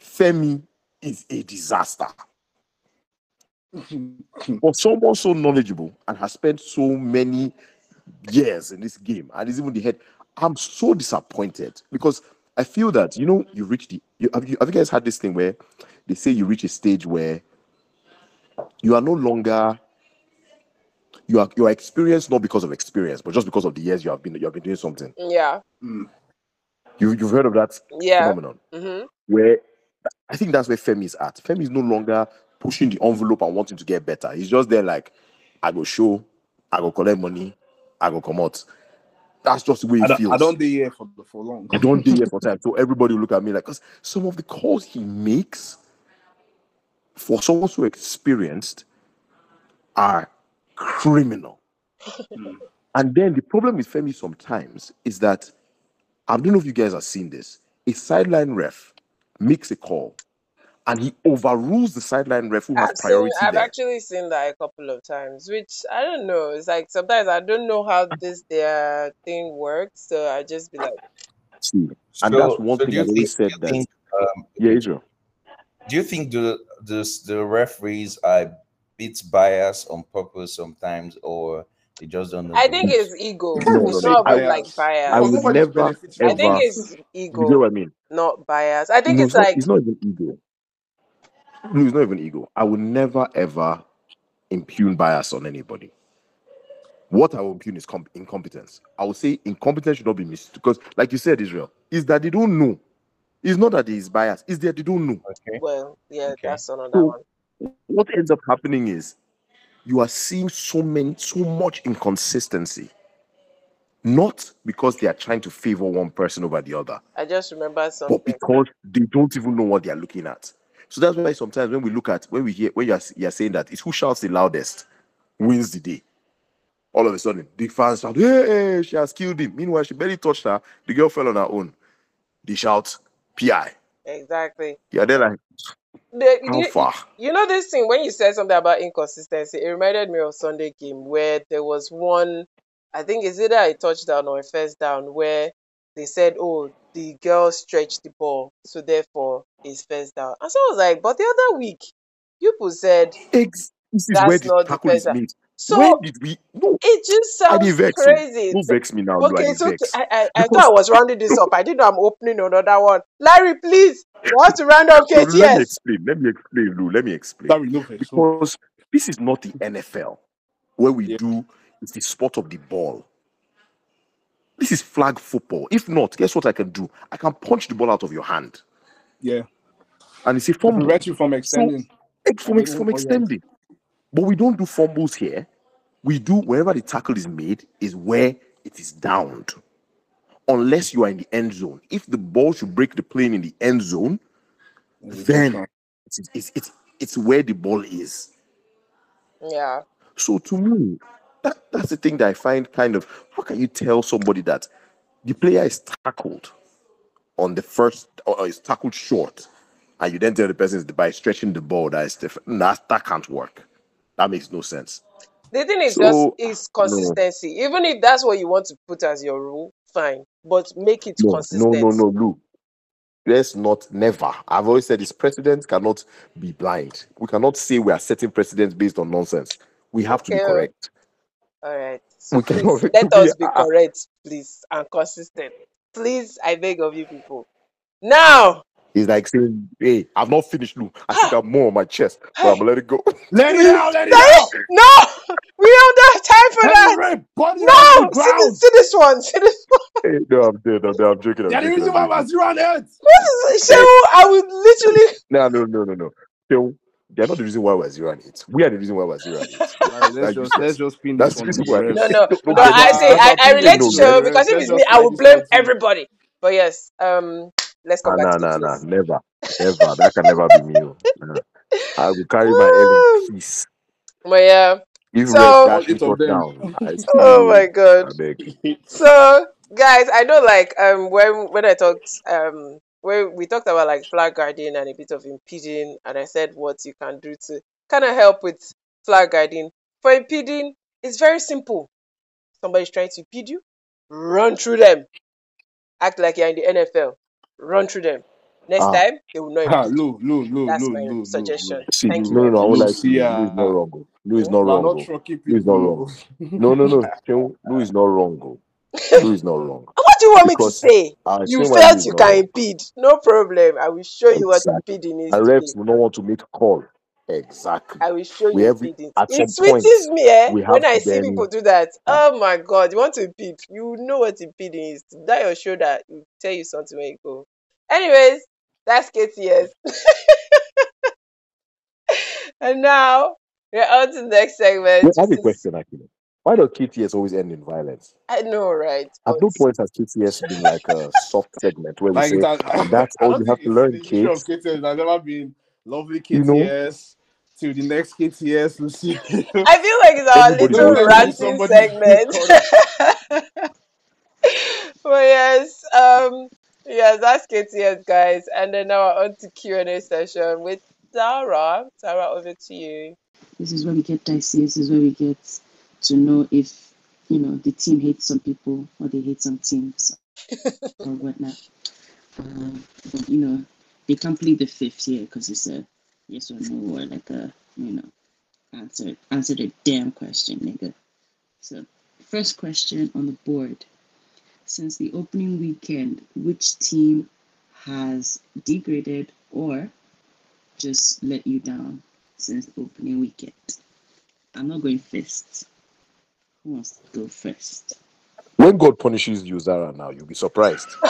C: Femi is a disaster. [LAUGHS] For someone so knowledgeable and has spent so many years in this game and is even the head, I'm so disappointed because I feel that you know you reach the you have, you have you guys had this thing where they say you reach a stage where you are no longer you are you are experienced not because of experience but just because of the years you have been you have been doing something.
B: Yeah,
A: Mm.
C: You you've heard of that
B: yeah.
C: phenomenon
B: Mm-hmm.
C: where I think that's where Femi is at. Femi is no longer pushing the envelope and wanting to get better. He's just there like, I go show, I go collect money, I go come out. That's just the way
A: I
C: he feels.
A: I don't be here for for long.
C: I don't do here for [LAUGHS] time. So everybody will look at me like, because some of the calls he makes for someone so experienced are criminal.
A: Mm.
C: And then the problem with Femi sometimes is that I don't know if you guys have seen this. A sideline ref makes a call and he overrules the sideline ref who has
B: I've seen,
C: priority
B: I've
C: there.
B: actually seen that a couple of times, which I don't know. It's like sometimes I don't know how this their thing works, so I just be like,
C: See, and
E: So,
C: that's one
E: so
C: thing
E: do you
C: I've
E: think?
C: always said that.
E: think? Um,
C: Yeah, Israel.
E: do you think the the the referees are bit biased on purpose sometimes, or they just don't know?
B: I think
E: rules?
B: it's ego. [LAUGHS]
C: No, no,
B: It's not
C: I,
B: even like
A: bias.
C: I would never,
A: benefiting
B: I think it's ego.
C: You get
B: ego,
C: what I mean?
B: not bias. I think
C: No,
B: it's
C: it's not.
B: like
C: It's not even ego. No, it's not even ego. I would never ever impugn bias on anybody. What I will impugn is com- incompetence. I would say incompetence should not be missed because, like you said, Israel, is that they don't know. It's not that there is bias. It's that they don't know.
E: Okay.
B: well, yeah,
E: Okay.
B: that's another
C: So
B: one.
C: What ends up happening is you are seeing so many, so much inconsistency. Not because they are trying to favor one person over the other,
B: I just remember
C: but because they don't even know what they are looking at. So that's why sometimes when we look at when we hear when you are, you are saying that it's who shouts the loudest wins the day. All of a sudden, the fans shout, "Hey, hey, she has killed him!" Meanwhile, she barely touched her. The girl fell on her own. They shout, "PI."
B: Exactly.
C: Yeah, they're like,
B: The,
C: how
B: you,
C: far?
B: you know this thing when you said something about inconsistency, it reminded me of Sunday game where there was one, I think it's either a touchdown or a first down where they said, "Oh, the girl stretched the ball, so therefore it's first down." And so I was like, but the other week, people said
C: Ex- this is where
B: that's
C: the
B: not the
C: tackle is made.
B: So
C: When did we? No,
B: it just
C: I didn't
B: sounds
C: vex me.
B: crazy.
C: Don't vex me now. I
B: Okay, so
C: vex.
B: I, I, I
C: Because
B: thought I was rounding this up. I didn't know I'm opening another one. Larry, please, you have to round up
C: No, let me explain. Let me explain, Lou. Let me explain.
A: That we know for.
C: Because this is not the NFL where we
A: Yeah.
C: do it's the sport of the ball. This is flag football. If not, guess what I can do? I can punch the ball out of your hand.
A: Yeah.
C: And it's a
A: To
C: fumble.
A: prevent you from extending.
C: Ex- From, from
A: for your-
C: extending. But we don't do fumbles here. We do wherever the tackle is made, is where it is downed. Unless you are in the end zone. If the ball should break the plane in the end zone, then it's, it's, it's, it's where the ball is.
B: Yeah.
C: So to me, that, that's the thing that I find kind of how can you tell somebody that the player is tackled on the first or is tackled short, and you then tell the person by stretching the ball that is different. That, that can't work. That makes no sense.
B: The thing is
C: So,
B: just is ah, consistency. Even if that's what you want to put as your rule, fine. But make it
C: No, no,
B: consistent.
C: no, no, Lou. Let's not never. I've always said this president cannot be blind. We cannot say we are setting precedents based on nonsense. We have to be correct.
B: All right. So
C: We
B: please [LAUGHS] let us be correct, please, and consistent. Please, I beg of you people. Now,
C: It's like saying, Hey, I've not finished, Lou. I still got more on my chest, but I'm gonna let it go. [LAUGHS]
A: Let it out, let it
B: Say-
A: out.
B: no, we don't have time for that.
A: Heavy rain, body on
B: No, see this, see this one. See this [LAUGHS] one.
C: Hey, no, I'm dead. I'm, dead. I'm joking. I'm
A: Yeah, the
C: joking.
A: reason why
C: joking.
A: I'm zero on earth.
B: This is Shehu, I would literally. [LAUGHS]
C: No, no, no, no, no. So, they're not the reason why we're zero and eight. We are the reason why we're zero and eight.
A: Right, let's
C: Like
A: just
C: said.
A: let's just pin
C: That's
A: this
C: the
A: one to
C: reason
A: the
C: why.
A: rest.
B: No, no, no.
C: get
B: I say I, I relate to
C: opinion,
B: because if it's me, I
A: let
B: would blame everybody. But yes, um, let's
C: Ah,
B: come back
C: nah,
B: to
C: nah, nah. Never, never. That can never be me. oh. Nah. I will carry my head in peace.
B: But yeah.
C: If
B: So-
C: rest
A: All
C: dash me
A: eight of
C: touch
A: them.
C: down, [LAUGHS]
B: Oh my god. So, guys, I know like um when when I talked um when we talked about like flag guarding and a bit of impeding, and I said what you can do to kind of help with flag guarding. For impeding, it's very simple. Somebody's trying to impede you, run through them. Act like you're in the NFL. Run through them. Next
C: Ah.
B: time, they will not
A: Ah,
B: impede.
A: Lou, Lou, Lou,
B: That's
A: Lou,
B: my
A: Lou, Lou,
B: suggestion.
A: Lou.
C: See,
B: Thank you
C: no, no,
B: very
C: no. I
B: much.
C: won't
A: Lou,
C: lie to
A: see,
C: you.
A: uh,
C: Lou is not wrong. oh. Lou is not
A: You are
C: wrong.
A: not
C: oh.
A: trucking
C: Lou is not
A: people.
C: wrong. No, no, no. [LAUGHS] Chill. Lou is not wrong. oh. Lou is not wrong. [LAUGHS]
B: What do you want me to
C: Because
B: say?
C: I'll
B: You
C: explain why Lou
B: felt
C: is
B: you
C: not
B: can
C: wrong.
B: impede. No problem. I will show you what
C: Exactly.
B: impeding is
C: And
B: today.
C: refs will not want to make a call. Exactly.
B: I will show
C: We
B: you
C: have
B: impeding.
C: at
B: It
C: some point
B: sweetens me eh, when I see people do that. Oh my god, you want to impede? You know what impeding is. That your shoulder will tell you something when you go. Anyways, that's KTS. [LAUGHS] and now we're on to the next segment.
C: Wait, I have a question actually. Why does KTS always end in violence?
B: I know, right?
C: At
B: but-
C: no point has KTS been like a soft segment where we
A: Like
C: say,
A: that,
C: that's all you have to learn, kids.
A: KTS. There's never been lovely
C: You know?
A: KTS to the next KTS. We'll see. [LAUGHS]
B: I feel like it's our
C: Everybody's
B: little
C: always
B: ranting segment. [LAUGHS] but yes, um, yes, that's KTS, guys. And then now we're on to Q and A session with Tara. Tara, over to you.
D: This is where we get dicey. This is where we get to know if you know the team hates some people or they hate some teams [LAUGHS] or whatnot. Um, but you know they can't plead the fifth here because it's a yes or no or like a you know answer answer the damn question, nigga. So first question on the board: Since the opening weekend, which team has degraded or just let you down since the opening weekend? I'm not going first. Who wants to go first?
C: When God punishes you, Zara, now you'll be surprised. [LAUGHS]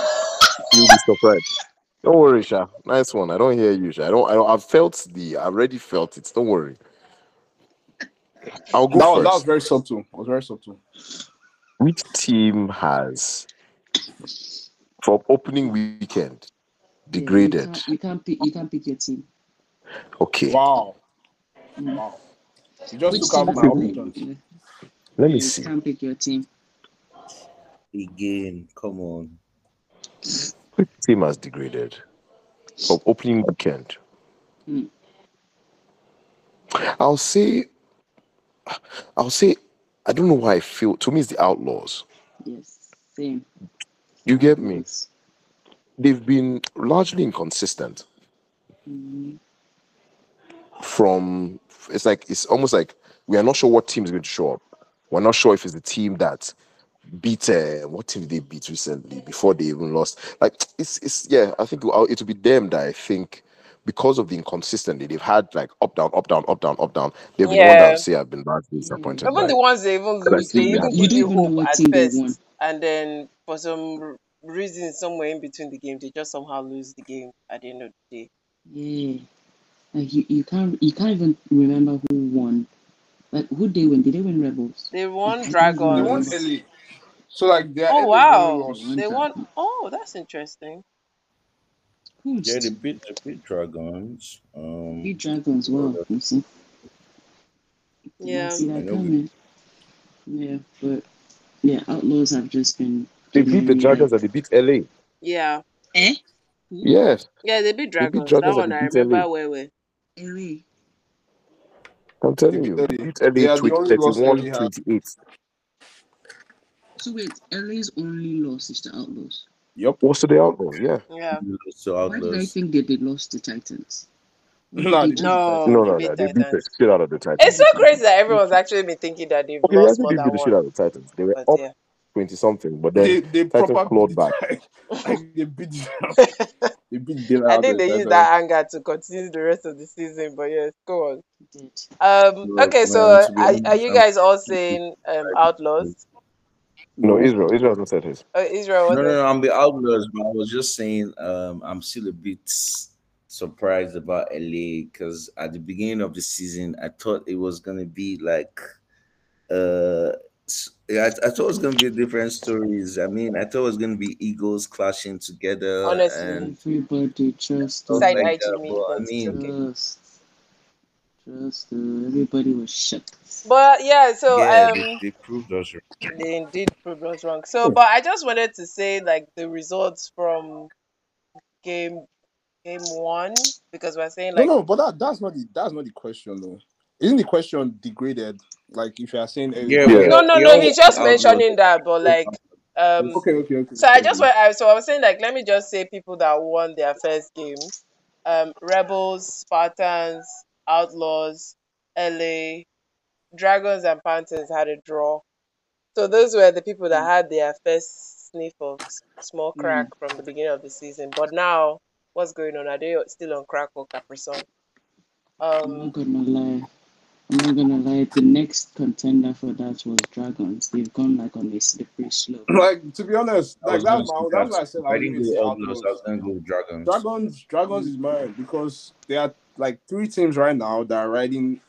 C: You'll be surprised. Don't worry, Sha. Nice one. I don't hear you, Sha. I don't. I don't. I've felt the. I already felt it. Don't worry. I'll go
A: that, was,
C: first.
A: that was very subtle. It was very subtle.
C: Which team has, from opening weekend,
D: Yeah,
C: degraded?
D: You can't, you can't pick. You can't pick your team.
C: Okay.
A: Wow.
D: Mm.
A: Wow. You just
D: Which
A: took out
D: team?
A: my options.
C: Let me
D: you
C: see.
D: can't pick your team.
E: Again, come on.
C: Team has degraded? of opening weekend.
D: Hmm.
C: I'll say, I'll say, I don't know why I feel. To me, it's the Outlaws.
D: Yes, same.
C: You get me?
D: Yes.
C: They've been largely inconsistent.
D: Mhm.
C: From it's like it's almost like we are not sure what team is going to show up. We're not sure if it's the team that beat uh, what team they beat recently before they even lost. Like it's it's yeah. I think it'll, it'll be them that I think because of the inconsistency they've had like up down up down up down up down. They've been the one that I say I've been largely disappointed
B: Even
C: by.
B: the ones they even lose, they even
D: You
B: give
D: don't even know
B: hope at
D: team won.
B: first, and then for some reason, somewhere in between the game, they just somehow lose the game at the end of the day.
D: Yeah. Like you, you can't you can't even remember who won. Like who they win? Did they win Rebels?
B: They won
D: I
A: They
B: Dragons.
A: won
D: remember.
A: LA. So like their
B: Oh
A: LA is only
B: wow,
D: They
A: lost.
D: won
B: they
D: Dra-
B: won. Oh, that's interesting.
D: who's
E: Yeah, they beat they beat Dragons. Um,
D: beat Dragons? Wow, you see. Did
B: Yeah.
D: see that
E: know we.
D: Yeah, but yeah, Outlaws have just been
C: They beat the Dragons
D: like
C: and they beat LA.
B: Yeah,
D: eh?
C: Yes,
B: yeah, they beat
C: they beat
B: Dragons. That one I
C: they beat LA.
B: remember well, well.
D: LA.
C: I'm
A: They
C: telling
A: beat
C: you, they
A: LA.
C: beat LA
A: They are the
C: twi-
A: only
C: 31 28.
D: So wait, LA's only loss is the Outlaws.
A: Yep.
C: What's to the Outlaws? Yeah.
B: Yeah.
E: so
D: Why did I think that they lost to Titans? What did
A: No,
D: they
A: they beat the Titans.
B: No,
C: No,
B: they
C: no,
B: beat
C: no. They beat the
B: Titans.
C: shit out of the
B: It's
C: Titans.
B: so crazy that everyone's actually been thinking that they've
C: Okay, they
B: lost
C: actually
B: more
C: did beat
B: than
C: the shit out of the Titans. They were
B: But
C: up
B: yeah.
C: 20 something, but then
A: They they
C: Titans
A: proper
C: clawed
A: beat
C: back. [LAUGHS]
A: the like they beat the- [LAUGHS] they beat the daylight
B: I think they
A: the
B: use that anger to continue the rest of the season. But yes, go on. Um. Okay. So,
E: man,
B: uh,
E: to be
B: are, are you guys all saying um outlaws?
C: No,
A: No.
C: Israel. Israel hasn't said his.
B: Uh, Israel,
E: no, no, no. I'm the Outlaws, but I was just saying. Um, I'm still a bit surprised about LA because at the beginning of the season, I thought it was gonna be like, uh, s- I, I thought it was gonna be different stories. I mean, I thought it was gonna be Eagles clashing together
B: Honestly,
E: and
D: Everybody trust
E: stuff
B: side
E: like that.
B: me,
E: But I mean,
B: okay.
D: Trust. Trust. Uh, everybody was shocked.
B: But yeah, so
E: yeah, they,
B: um,
E: they proved us right.
B: they indeed proved us wrong. So, but I just wanted to say like the results from game game one because we're saying
A: No,
B: like
A: no, no, but that, that's not the that's not the question though. Isn't the question degraded? Like if you are saying
E: Yeah,
C: Yeah.
B: no, no, no.
E: all
B: He's just
E: the
B: mentioning that, but like um,
A: Okay, okay, okay.
B: So I just went. I, so I was saying like, let me just say people that won their first game: um, Rebels, Spartans, Outlaws, LA, Dragons, and Panthers had a draw. So those were the people that had their first sniff of small crack from the beginning of the season. But now, what's going on? Are they still on crack or Caprison?
D: I'm
B: Um,
D: not gonna lie. I'm not gonna lie. The next contender for that was Dragons. They've gone like on a slippery slope.
A: Like to be honest, like
E: was gonna
A: that's my
E: that.
A: that's why I said
E: If
A: I
E: I didn't
A: going to
E: go
A: say
E: Outlaws, I was gonna go Dragons.
A: Dragons, Dragons is mine because they are like three teams right now that are riding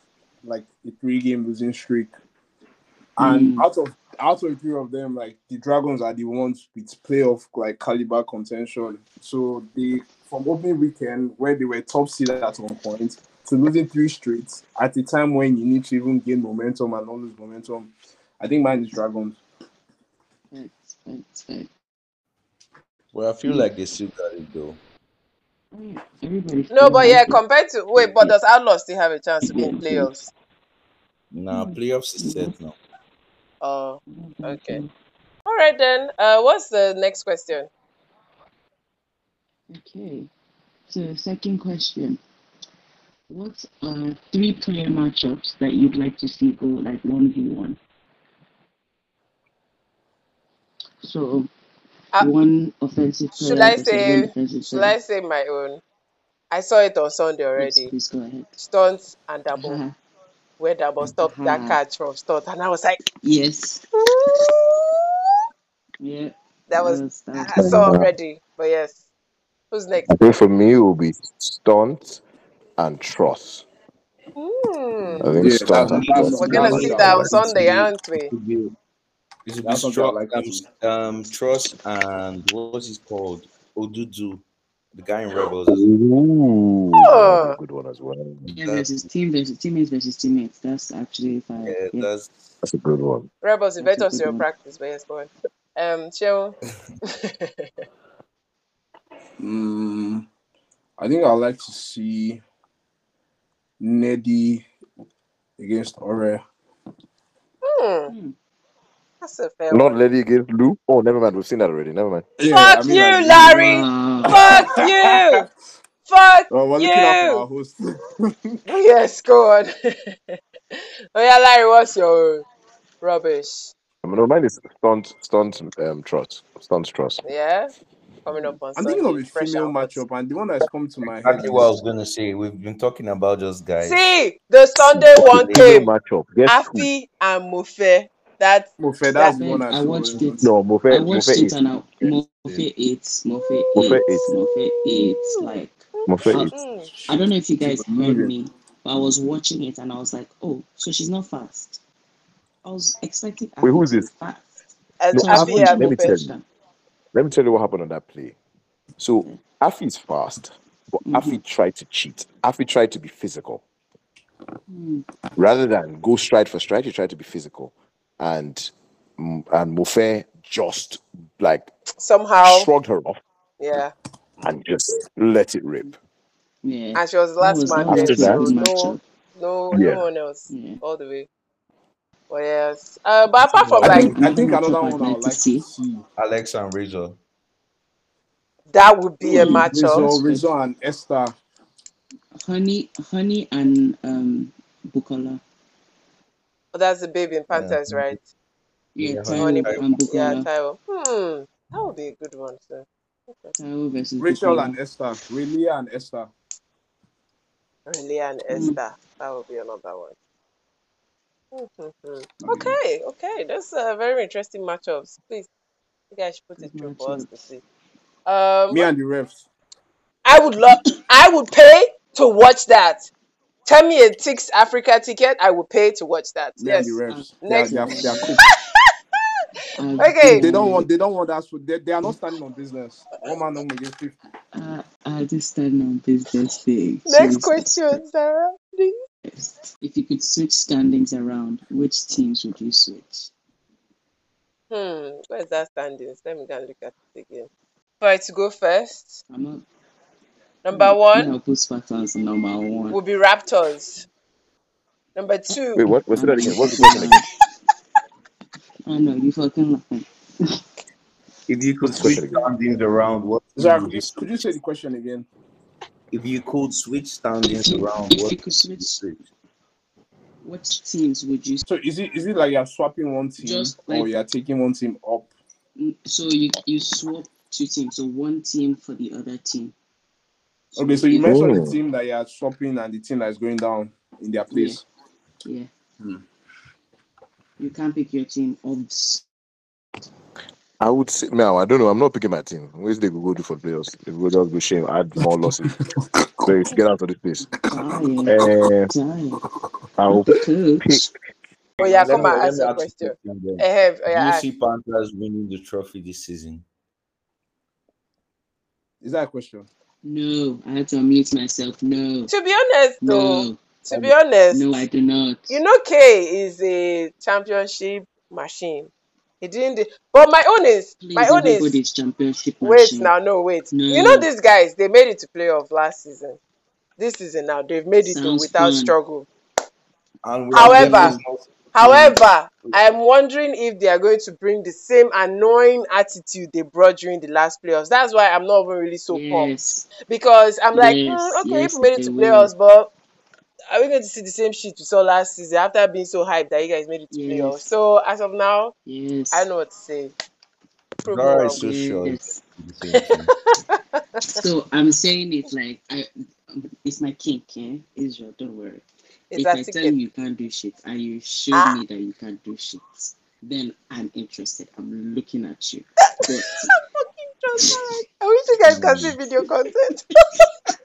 A: like a three game losing streak, and
D: Mm.
A: out of out of three of them, like the Dragons are the ones with playoff like caliber contention. So they from opening weekend where they were top seed at one point to losing three straight at a time when you need to even gain momentum and not lose momentum. I think mine is Dragons.
E: Well, I feel
D: Mm.
E: like they still got it though.
D: Alright,
B: no, but yeah,
D: mm-hmm.
B: compared to wait, but does Outlaws still have a chance to be in mm-hmm. playoffs?
E: Nah, playoffs is set now.
B: Oh, mm-hmm. okay. All right then. Uh, what's the next question?
D: Okay. So second question. What are three player matchups that you'd like to see go like one v one? So
B: Uh,
D: one offensive
B: should I say? Should
D: player.
B: I say my own? I saw it on Sunday
D: Yes,
B: already.
D: please go ahead.
B: Stunt and [LAUGHS] double,
D: Uh-huh.
B: where double stopped that
D: Uh-huh.
B: catch from Stunt, and I was like,
D: Yes. [LAUGHS] Yeah.
B: that was
D: was
B: I saw already. But yes, who's next?
C: I think for me it will be stunt and trust.
B: Hmm.
C: I think
A: Yeah,
C: stunt and trust.
B: We're gonna see that on Sunday, aren't we?
E: It will be, it
A: That's something I like to
E: um, um, Trust and what's it called? Odudu, the guy in Rebels.
C: Ooh, that would be
B: Oh,
C: good one as well.
D: yeah
E: That,
D: versus team versus teammates versus teammates. That's actually fine.
E: yeah,
D: Yeah,
E: that's
C: That's a good one.
B: Rebels,
D: that's a
B: invite us your
D: one.
B: practice, but yes, go on. Um, Cheryl. [LAUGHS]
A: Mm, I think I'd like to see Neddy against Ore.
B: Hmm, That's a fair
C: Not
B: one.
C: Lady against Lou. Oh, never mind. We've seen that already. Never mind.
A: Yeah,
B: Fuck
A: I mean,
B: you,
A: like,
B: Larry.
D: Wow.
B: Fuck [LAUGHS] you. [LAUGHS] Fuck
A: Well, we're looking
B: you.
A: our host. [LAUGHS]
B: Yes, go on. oh yeah, Larry, what's your rubbish?
C: I mean, no, mine is stunt, stunt, um, trust, stunt trust.
B: Yeah, coming up on
A: I'm thinking of a female
B: and hot.
A: matchup, and the one that's come to my head
E: Exactly what I was gonna say. We've been talking about just guys.
B: See, the Sunday one
C: Female
B: came.
C: matchup. Guess who?
B: Afi and Mofe. That
A: Mofe.
B: that
A: That's the one
D: I
A: I
D: watched it.
C: No,
D: I
C: Mofe,
D: watched
C: Mofe
D: it
C: is
D: and I Mofe
C: Yeah.
D: eight, Mofe
C: Mofe
D: eight,
C: eight.
D: Mofe eight. Like
C: Mofe
D: I,
C: is.
B: Mm.
D: I don't know if you guys heard me, but I was watching it and I was like, oh, so she's not fast. I was expecting
C: Wait, who
D: Afi
C: is
D: to be
C: this?
D: fast.
B: And
C: No,
D: So I was
B: Afi
C: Afi.
D: watching
B: and
C: Let me tell you. Let me tell you what happened on that play. So Afi is fast, but
D: Mm-hmm.
C: Afi tried to cheat. Afi tried to be physical
D: Mm.
C: rather than go stride for stride. He tried to be physical, and and Mofe just like
B: Somehow,
C: shrugged her off
B: yeah.
C: and just let it rip.
D: Yeah,
B: And she was the last
D: was
B: man there,
C: After that,
B: so no, no,
C: yeah,
B: no one else
D: Yeah,
B: all the way. But yes, uh, but apart from
A: I
B: like
A: think I think another one I
D: like
A: would like to
D: see.
A: see
E: Alex and Razor.
B: that, would be a matchup.
A: Rizzo,
D: that's.
A: Rizzo and Esther.
D: Honey, Honey, and um, Bukola.
B: But that's the baby in
E: Yeah,
B: Panthers, right?
D: Yeah,
E: yeah,
B: Honey,
E: honey.
D: Taiwo
B: yeah, Taiwo. Hmm, that would be a good one, sir. Okay.
D: Taiwo versus
A: Rachel and Esther. Relia and Esther.
B: Really and
D: Mm.
B: Esther, that would be another one. Mhm. Okay, okay, that's a very interesting matchups. Please, you guys should put it through for us to see. Um,
A: Me and the refs.
B: I would love, I would pay to watch that. Tell me a Tix Africa ticket, I will pay to watch that.
A: Me and the
B: Yes.
A: They are
B: Next.
A: they are they are cooked. [LAUGHS]
B: Okay.
A: They don't want they don't want that. So they, they are not standing on business. One man home against fifty.
D: uh, I just stand on business thing.
B: Next question, Sarah. please.
D: If you could switch standings around, which teams would you switch?
B: Hmm, where's that standings? Let me go and look at it again. Alright, to go first.
D: I'm not.
B: Number
D: Mm,
B: one
D: No, put Spartans in number one.
B: will be Raptors. Number two,
C: Wait, what? What's
D: I
C: that again? What's the question
D: Uh,
C: again? [LAUGHS]
D: I know you fucking laughing. [LAUGHS]
E: If you could
C: What's the
E: switch standings around, what
A: Zara,
E: team
A: could you
E: you
A: could you say the question again?
E: If you could switch
D: If
E: standings
D: you
E: around,
D: if
E: what
D: you could
E: team would you
D: switch,
E: switch?
D: which teams would you
A: So is it is it like you're swapping one team
D: just
A: or you're taking one team up?
D: mm, So you you swap two teams, so one team for the other team.
A: Okay,
D: So
A: so you
D: if
A: mentioned the
C: Oh,
A: team that you're swapping and the team that is going down in their place.
D: yeah
A: Hmm.
D: you can't pick your team. Obs.
C: I would say now. I don't know. I'm not picking my team. Where's they go go do for playoffs? They go just go shame, add more losses. Please get out of this place.
D: Tired,
C: Uh,
D: tired.
C: I'll pick.
D: Coach.
B: oh yeah,
E: Let
B: come
E: me
B: and
E: let
B: ask
E: me ask you a
B: question.
E: question then.
B: Eheb, oh
E: Do you see Panthers winning the trophy this season?
A: Is that a question?
D: No, I had to unmute myself. No,
B: To be honest, though,
D: no,
B: to be honest,
D: no, I do not.
B: you know, K is a championship machine. He didn't, do- but my own is my own is
D: everybody's championship
B: wait
D: machine.
B: now, no wait. You know these guys, they made it to playoff last season. This season now, they've made it to
D: sounds
B: without
D: fun.
B: struggle.
E: And we
B: However,
E: witnessed multiple teams.
B: However, I'm wondering if they are going to bring the same annoying attitude they brought during the last playoffs. That's why I'm not even really so pumped because I'm like,
D: yes,
B: mm, okay, if
D: yes,
B: we made it
D: they
B: to
D: will.
B: playoffs, but are we going to see the same shit we saw last season after being so hyped that you guys made it to playoffs? So as of now, I
D: yes,
B: don't know what to say. Prove me
E: Zara
B: wrong.
E: is so
D: yes.
E: it's the same thing.
D: So I'm saying it like I, it's my kink, eh? Israel, don't worry.
B: It's
D: If I tell you you can't do shit and you show
B: Ah,
D: me that you can't do shit, then I'm interested. I'm looking at you. [LAUGHS] But
B: fucking transparent. I wish you guys can see [LAUGHS] video content. [LAUGHS]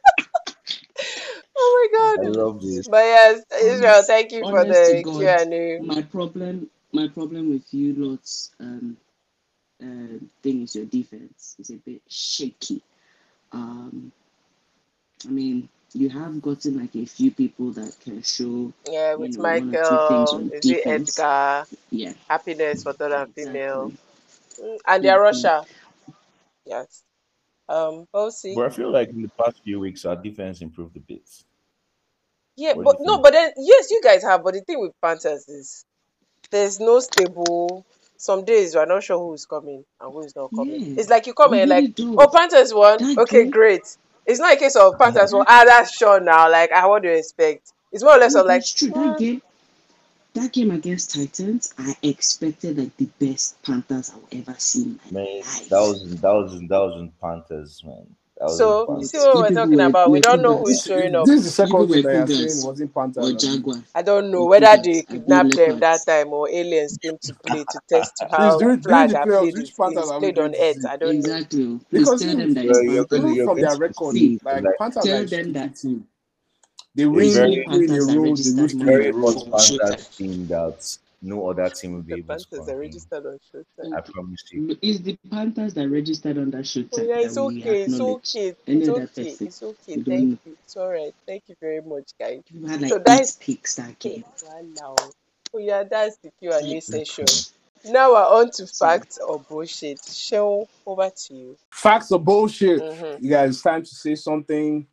B: oh my god.
E: I love this.
B: But yes, Israel, thank you for
D: honest to
B: the Q&A.
D: my problem, my problem with you lot's um, uh, thing is your defense is a bit shaky. Um, I mean, you have gotten like a few people that can show,
B: Yeah,
D: you
B: with
D: know, one or two things
B: Michael,
D: on
B: is it
D: defense.
B: Edgar?
D: Yeah,
B: Happiness for third and female.
D: exactly.
B: Mm, And they're
D: hmm
B: Russia. Yes. Um, we'll see.
F: But I feel like in the past few weeks, our defense improved a bit.
B: Yeah,
F: What do
B: but
F: you
B: no,
F: think?
B: but then yes, you guys have. But the thing with Panthers is there's no stable. Some days you are not sure who is coming and who is not coming.
D: Yeah,
B: It's like you come
D: you
B: and
D: really
B: like,
D: do.
B: oh, Panthers won.
D: That
B: Okay,
D: game,
B: great. It's not a case of Panthers won.
D: that
B: Ah, that's sure now. Like, ah, what do you expect? It's more or less
D: no,
B: of like,
D: it's true. That game, that game against Titans, I expected like the best Panthers I've ever seen in my
F: Man,
D: life.
F: that was that was that was in Panthers, man. That was
B: so you see what we're talking about. We don't know who is showing up.
A: this is the second thing
D: were
A: that you're saying wasn't
D: or
A: Panthers. Abi.
D: Jaguars
B: I don't know whether they kidnapped them that time or aliens came to [LAUGHS] play to test how
A: during, during
B: flag
A: the
B: are played
A: which
B: is,
A: Panthers
B: is
A: are we
B: played on
A: to
B: earth. I don't know.
D: Exactly. Please
A: Because
D: tell them that
F: You're,
D: it's
F: you're going to
D: Panthers.
A: even
F: you're
A: from
F: going
A: their
F: to
A: record,
D: See,
F: see
A: like
F: like
A: Panthers are
D: tell
A: a
D: them that
A: streaky team. They
F: a
A: win
D: it's
F: very
D: only
A: two in a
D: Panthers that
A: row, they
D: registered
A: lose
D: more
A: three in
F: very
A: a
D: than
F: hot
A: row.
D: for
F: Panthers
D: Showtime.
F: team that no other team will be
B: The
F: able to
B: Panthers are
F: contain.
B: registered on Showtime.
F: I promise you.
D: Mm, It's the Panthers that registered on
B: Oh
D: Showtime
B: yeah,
D: that
B: it's
D: we
B: okay, it's okay,
D: Any
B: it's okay,
D: person,
B: it's okay.
D: we don't
B: Thank
D: know.
B: you. It's alright. Thank you very much, guys.
D: We had
B: So
D: like
B: that
D: eight
B: is
D: picks that game.
B: wow. Oh yeah, that's the Q and A
D: Like,
B: session. Now we're on to
D: so
B: facts or bullshit. Show over to you.
A: Facts or bullshit.
B: Mm-hmm.
A: You guys, it's time to say something,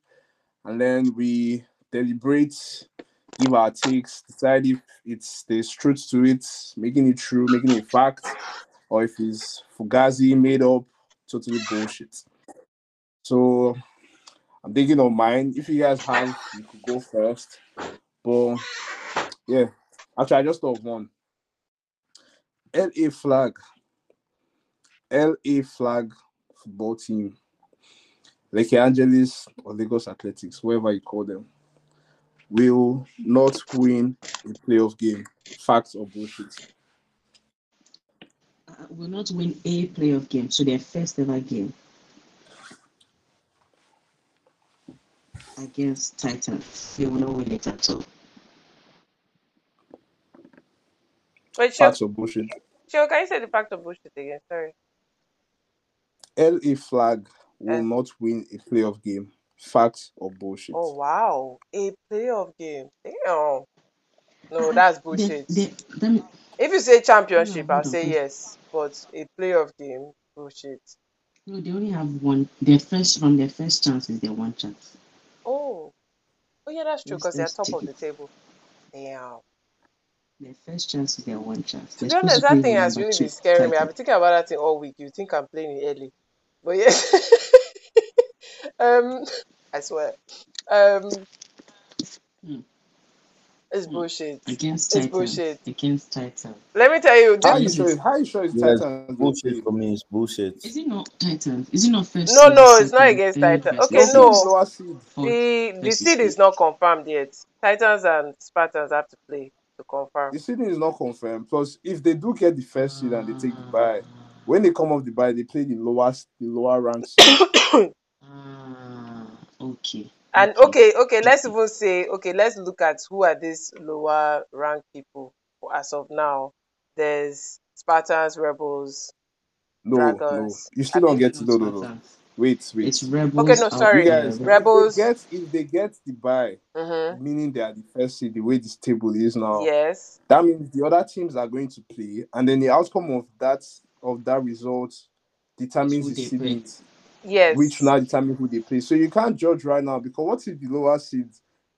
A: and then we deliberate, give our takes, decide if it's there's truth to it, making it true, making it fact, or if it's fugazi, made up, totally bullshit. So I'm thinking of mine. If you guys have, you could go first. But yeah, actually, I just thought of one. LA flag. LA flag football team. Lake Angeles or Lagos Athletics, whatever you call them, will not win a playoff game. Facts or bullshit.
D: uh, will not win a playoff game. So their first ever game against Titans, they will not win it at all.
B: Wait, Show,
A: Facts or bullshit.
B: Show, can you say the fact or bullshit again? Sorry.
A: LA flag will
B: Uh,
A: not win a playoff game. Facts or bullshit.
B: oh wow, a playoff game. Damn. No, [LAUGHS] that's bullshit.
D: they, them,
B: If you say
D: hold on,
B: championship, I'll say yes. But a playoff game, bullshit.
D: No, they only have one. Their first from their first chance is their one chance.
B: Oh, oh yeah, that's true because they're
D: let's
B: top
D: take
B: of the table. Damn.
D: Their first chance is their one chance.
B: To
D: They're
B: be
D: supposed
B: honest,
D: to
B: that thing has really
D: two
B: been scaring me. I've been thinking about that thing all week. You think I'm playing it early, but yes. [LAUGHS] um, I swear. Um,
D: Hmm,
B: it's
D: hmm.
B: bullshit.
D: Against
B: It's
D: Titans.
B: bullshit.
D: Against Titans.
B: Let me tell you,
A: How
B: this
A: you
D: This
A: sure? How you sure it's
F: Yes,
A: Titans
F: bullshit for me is bullshit.
D: is it not Titans? Is it not first
B: no, no, it's not against
D: third
B: Titan. Okay,
A: No, the
B: no,
A: seed.
B: the the seed is not confirmed yet. Titans and Spartans have to play to confirm.
A: The seed is not confirmed. Plus, if they do get the first seed and they take the bye, when they come off the bye, they play the lowest, the lower ranked seed.
D: ah, [COUGHS] okay,
B: And
D: okay,
B: okay, okay, let's even say, okay, let's look at who are these lower rank people as of now. There's Spartans, Rebels,
A: No, no,
B: Dragons.
A: you
B: I
A: still don't get to
D: Not
A: no, no, no. Wait, wait.
D: It's rebels okay,
A: no,
B: sorry,
A: guys,
D: there.
A: if
B: Rebels.
A: get if they get the buy
B: Mm-hmm.
A: meaning they are the first seed, the way this table is now,
B: Yes.
A: that means the other teams are going to play, and then the outcome of that of that result determines the
B: Mm-hmm.
A: Seeding, which now determine who they play. So you can't judge right now because what if the lower seed,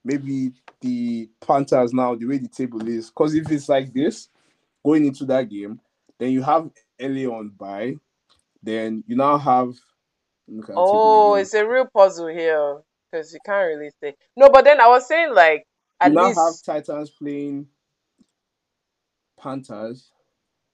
A: maybe the Panthers now, the way the table is, because if it's like this going into that game, then you have LA on bye, then you now have look at the table
B: Oh, it's a real puzzle here because you can't really say. No, but then I was saying like
A: You
B: at
A: now have Titans playing Panthers.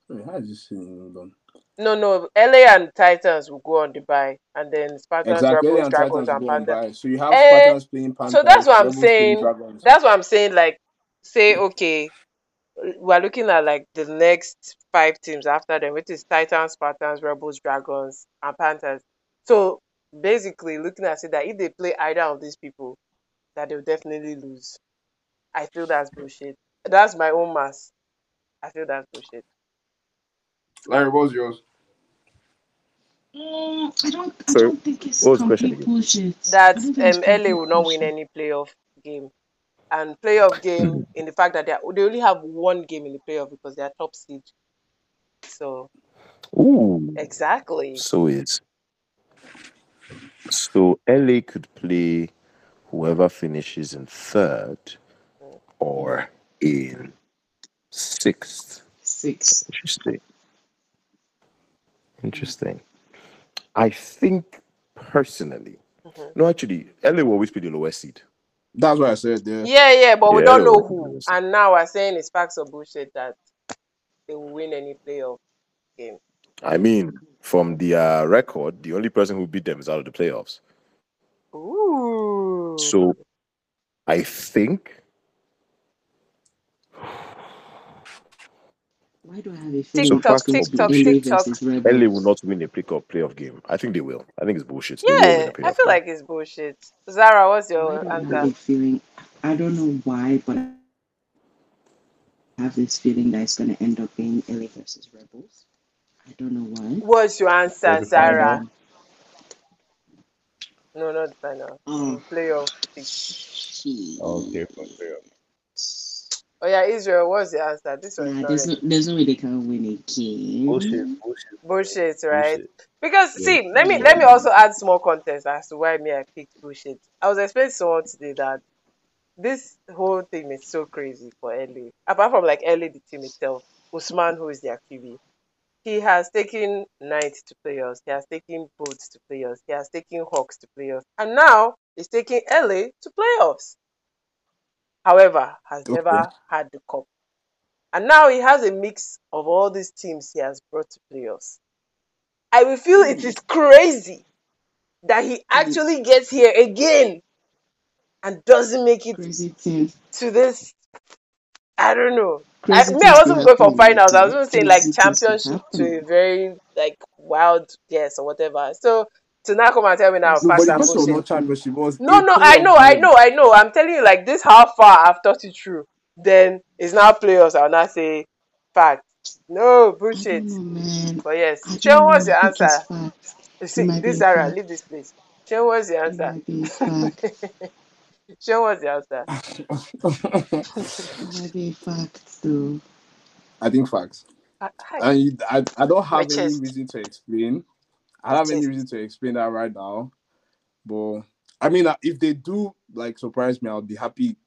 A: Wait, how is this thing done?
B: No, no, LA and Titans will go on the bye, and then Spartans,
A: Exactly,
B: Rebels, Dragons, and
A: on
B: Panthers.
A: So you have
B: Eh,
A: Spartans playing Panthers.
B: so that's what I'm
A: Rebels
B: saying. That's what I'm saying. Like, say okay, we're looking at like the next five teams after them, which is Titans, Spartans, Rebels, Dragons, and Panthers. So basically, looking at it that if they play either of these people, that they'll definitely lose. I feel that's bullshit. That's my own mass. I feel that's bullshit.
A: Larry, was yours?
D: Mm, I don't. I
C: So,
D: don't think it's
C: what question
D: complete bullshit.
B: That
D: don't think it's
B: um, LA
D: complete
B: will not win any playoff game. And playoff game [LAUGHS] in the fact that they, are, they only have one game in the playoff because they are top seed. So
C: Ooh,
B: exactly.
C: so is So LA could play whoever finishes in third or in sixth.
D: Six.
C: Interesting. Interesting. I think personally,
B: Mhm.
C: no, actually, LA will always be the lowest seed.
A: That's what I said there.
B: Yeah, yeah, but we don't know who. And now we're saying it's facts or bullshit that they will win any playoff game.
C: I mean, from their record, the only person who beat them is out of the playoffs.
B: Ooh.
C: So I think
D: Why do I have a
C: So
D: feeling
B: TikTok,
D: it's going to be
B: TikTok,
D: LA
B: TikTok.
D: versus
C: LA
D: Rebels?
C: will not win a playoff playoff game. I think they will. I think it's bullshit. They will win
B: Yeah,
C: a
B: I
C: playoff
B: feel
C: game.
B: like it's bullshit. Zara, what's
D: Why
B: your
D: do I have
B: answer?
D: a feeling? I don't know why, but I have this feeling that it's going to end up being LA versus Rebels. I don't know why.
B: What's your answer,
C: For the
B: Zara?
C: final,
B: No, not the final.
D: Oh,
B: Playoff.
D: shit.
E: Okay, for real.
B: Oh yeah, Israel, what's the answer? This one is
D: Nah,
B: not
D: there's
B: ready.
D: no, there's no way they can win a game.
E: Bullshit, bullshit,
B: Bullshit, right?
E: bullshit.
B: Because
E: Yeah.
B: see, let me let me also add small context as to why me I picked bullshit. I was explaining to someone today that this whole thing is so crazy for LA. Apart from like LA the team itself, Usman, who is their QB, he has taken Knights to playoffs, he has taken Boats to playoffs, he has taken Hawks to playoffs, and now he's taking LA to playoffs. However, has
A: Okay.
B: never had the cup. And now he has a mix of all these teams he has brought to playoffs. I will feel it is crazy that he actually gets here again and doesn't make it to this. I don't know. I, me, I wasn't going for finals. I was going to say like
D: Crazy things be
B: championship to a very like wild guess or whatever. So to now come and tell me now
D: Crazy
A: No, but
B: facts
A: the
B: and
A: question was
B: bullshit.
A: not championship. It was
B: No, no, I know, I know, I know. I'm telling you, like this, how far I've thought it through. Then it's now playoffs. I'll not say fact. No bullshit.
D: know.
B: But yes,
D: I
B: Sean,
D: don't know.
B: what's your
D: I think it's
B: answer? You see, this
D: a
B: Zara,
D: fact.
B: leave this place. Sean, what's your answer?
D: might be a fact. [LAUGHS]
B: Sean, what's your answer?
D: It might be a though. [LAUGHS]
A: I think facts.
B: Ah, Hi,
A: And I, I don't
B: my
A: have any reason to explain. I don't have any reason to explain that right now. But I mean, uh, if they do like surprise me, I'll be happy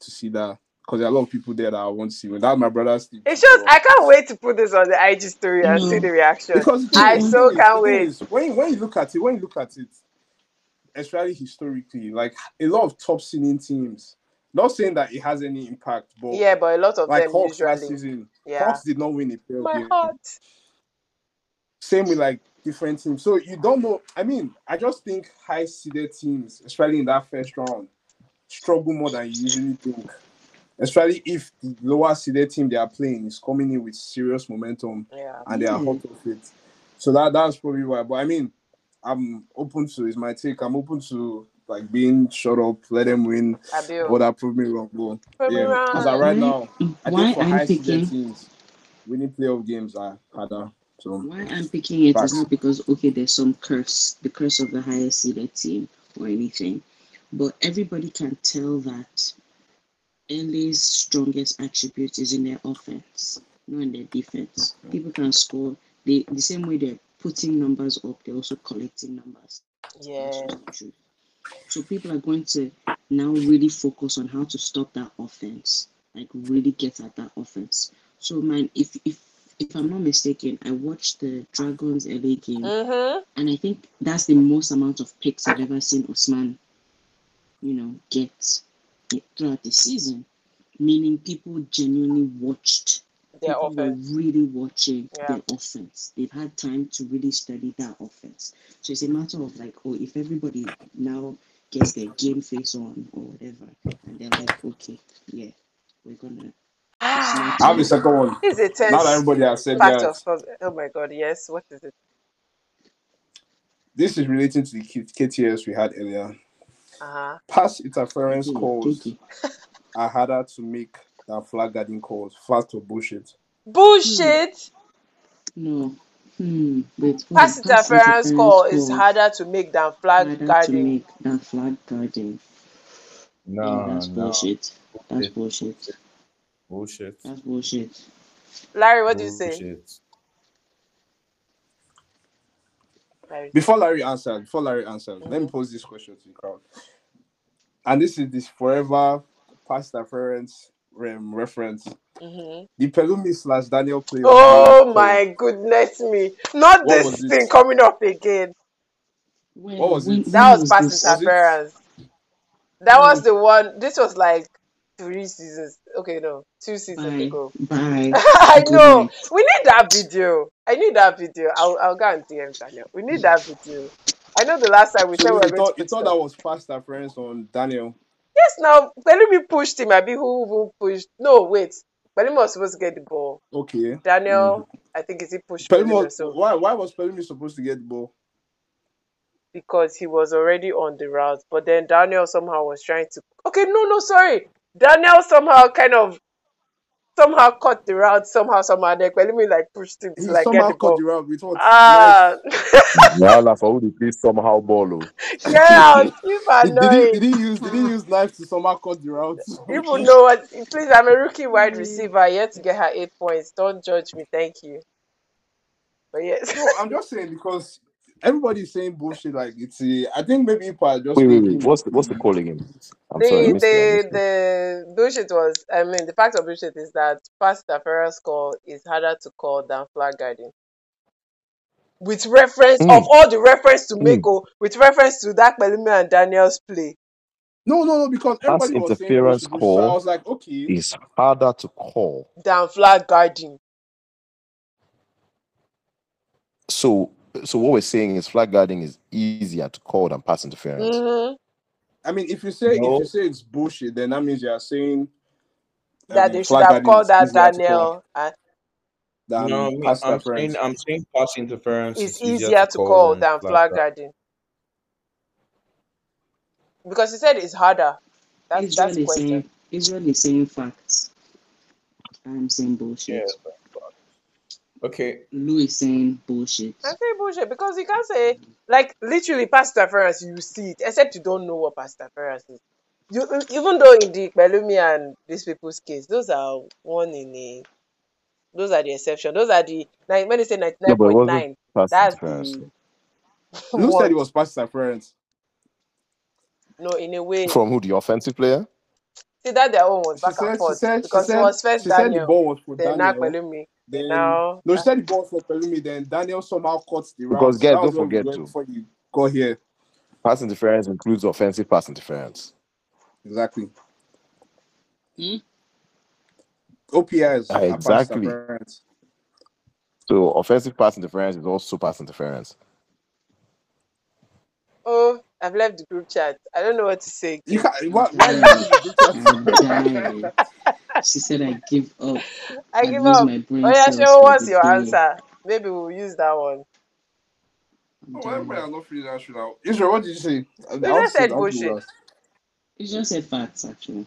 A: to see that because there are a lot of people there that I want to see. Without my brother's team,
B: It's just I can't wait to put this on the IG story and see the reaction.
A: because
B: I
A: thing,
B: so
A: thing is,
B: can't wait.
A: is, when you- when you look at it, when you look at it, especially historically, like a lot of top singing teams. Not saying that it has any impact, but
B: Yeah, but a lot of
A: like
B: them
A: Hawks last season,
B: Yeah.
A: Hawks did not win a playoff
B: My
A: game.
B: heart.
A: Same with like different teams. So you don't know. I mean, I just think high seeded teams, especially in that first round, struggle more than you usually think. Especially if the lower seeded team they are playing is coming in with serious momentum
B: Yeah.
A: and they are
D: yeah.
A: hot of it. So that that's probably why. But I mean, I'm open to it's my take. I'm open to like being shut up, let them win,
B: Abil. Oh.
A: but that prove me wrong. But
B: Prove me
A: yeah, as I
B: wrong.
A: right mm-hmm.
D: Why,
A: now, I
D: why
A: think for
D: I'm
A: high seeded
D: picking
A: teams, winning playoff games are harder. So
D: why I'm picking it is not because okay, there's some curse, the curse of the highest seeded team or anything, but everybody can tell that LA's strongest attribute is in their offense, not in their defense. People can score. They the same way they're putting numbers up, they're also collecting numbers.
B: Yeah.
D: just the truth. So people are going to now really focus on how to stop that offense, like really get at that offense. So man, if if if I'm not mistaken, I watched the Dragons LA game,
B: Mm-hmm.
D: and I think that's the most amount of picks I've ever seen Osman, you know, get throughout the season. Meaning people genuinely watched
B: Their
D: people were really watching
B: Yeah.
D: their offense. They've had time to really study that offense. So it's a matter of like, oh, if everybody now gets their game face on or whatever, and they're like, okay, yeah, we're gonna
B: Ah,
D: smart
A: I have a second one.
B: is a
A: Now that everybody has said
B: fact
A: that,
B: of. Oh my god, yes. What is it?
A: this is relating to the KTS we had earlier.
B: Uh-huh.
A: Pass interference
D: Thank you,
A: calls
D: thank [LAUGHS] you.
A: are harder to make than flag guarding calls. Fact or bullshit?
B: Bullshit.
D: No. Hmm. Wait, what?
B: Pass
D: Pass
B: interference call is
D: calls
B: harder to make than flag
D: harder to
B: guarding.
D: make than flag guarding. I think
E: No,
D: that's
E: no.
D: bullshit. That's
E: Bullshit.
D: Bullshit.
E: Bullshit.
D: That's bullshit.
B: Larry, what do you say? Larry.
A: Before Larry answers, before Larry answers, let me
B: Mhm.
A: pose this question to the crowd. And this is this forever past reference um, reference.
B: Mhm.
A: The Pelumi slash Daniel play.
B: Oh
A: Daniel
B: my goodness me! Not
A: What
B: this
A: was it?
B: thing coming up again.
D: When,
A: What was
D: when,
A: it?
B: That
D: when
B: was past
D: this?
A: Was
B: interference. That was the one. This was like three seasons. Okay, no, two seasons
D: Bye.
B: ago.
D: Bye. [LAUGHS]
B: I
D: Good
B: know.
D: night.
B: We need that video. I need that video. I'll, I'll go and DM Daniel. We need that video. I know the last time we
A: So
B: said we were
A: thought,
B: to
A: thought that was past reference on Daniel.
B: Yes, now Pelumi pushed him. I be who who pushed? No, wait. Pelumi was supposed to get the ball.
A: Okay.
B: Daniel, mm. I think is he pushed
A: Pelumi
B: Pelumi so
A: why why was Pelumi supposed to get the ball?
B: because he was already on the route. But then Daniel somehow was trying to. Okay, no, no, sorry. Daniel somehow kind of somehow caught the route somehow somehow. Then Pelumi like pushed him
A: He
B: to like
A: somehow
B: get the
A: caught
B: ball.
A: the route with what?
B: Ah, [LAUGHS]
C: Wahala for who dey play somehow ball o.
B: get out! Keep
A: Did, did he
B: annoying.
A: did he use did he use knife to somehow cut the route?
B: People know what. Please, I'm a rookie wide receiver. Yet to get her eight points. Don't judge me. Thank you. But yes.
A: No, I'm just saying because everybody's saying bullshit like it's a, I think maybe people are just
C: Wait, wait, wait. What's the, what's the call again? I'm
B: the
C: sorry, I missed it. I
B: the the bullshit was I mean the fact of bullshit is that pass interference call is harder to call than flag guarding. With reference
C: Mm.
B: of all the reference to
C: Mm.
B: make oh, with reference to that Pelumi and Daniel's play.
A: no no no because
C: Pass
A: everybody was saying
C: interference
A: bullshit, bullshit. So I
C: call
A: was like, okay,
C: is harder to call.
B: than flag guarding.
C: So, so what we're saying is flag guarding is easier to call than pass interference.
B: Mhm.
A: I mean if you say
E: No.
A: if you say it's bullshit, then that means you are saying
B: That they should
A: flag
B: have called that
A: easier
B: Daniel and
A: than
E: no, me,
A: pass
E: I'm saying I'm saying pass interference
B: it's
E: is
B: easier to call than flag guarding. Because he said it's harder. That's
D: Israel
B: that's
D: is
B: question.
D: saying Israel is saying facts. I'm saying bullshit.
E: Yeah. Okay.
D: Lou is saying bullshit.
B: I say bullshit because you can't say like literally pass interference. You see it, except you don't know what pass interference is. You even though in the Pelumi and these people's case, those are one in a. Those are the exception. Those are the like when they say ninety
C: No,
B: nine
C: but it wasn't
B: nine.
C: pass
B: That's
C: interference.
B: the
A: Lou [LAUGHS] said
B: one.
A: it was pass interference.
B: No, in a way.
C: From who? The offensive player?
B: See that their own was
A: She
B: back and
A: said she
B: forth
A: said she
B: because it was first
A: she said the
B: Daniel,
A: ball was for
B: then now
A: Daniel.
B: Pelumi,
A: Then
B: now
A: no, she said the ball was for Pelumi. Then Daniel somehow cuts the route.
C: Because
A: So
C: guys, don't forget to
A: before you got here.
C: pass interference includes offensive pass interference.
A: Exactly.
D: Hmm?
A: OPIs
C: Ah,
A: are
C: exactly. So offensive pass interference is also pass interference.
B: oh I've left the group chat. I don't know what to say.
A: You can't, [LAUGHS] why, why [LAUGHS] [LAUGHS] you using the group chat?
D: I died. She said I give up.
B: I
D: I've
B: give up.
D: my brain
B: Oh yeah,
D: cells
B: sure. What's your
D: day.
B: answer? Maybe we'll use that one.
D: I'm
A: Oh, everybody are not free to answer now. Israel, what did you say? I-
B: We
A: I'll
B: just
A: say-
B: said bullshit.
A: last.
D: It's just said facts, actually.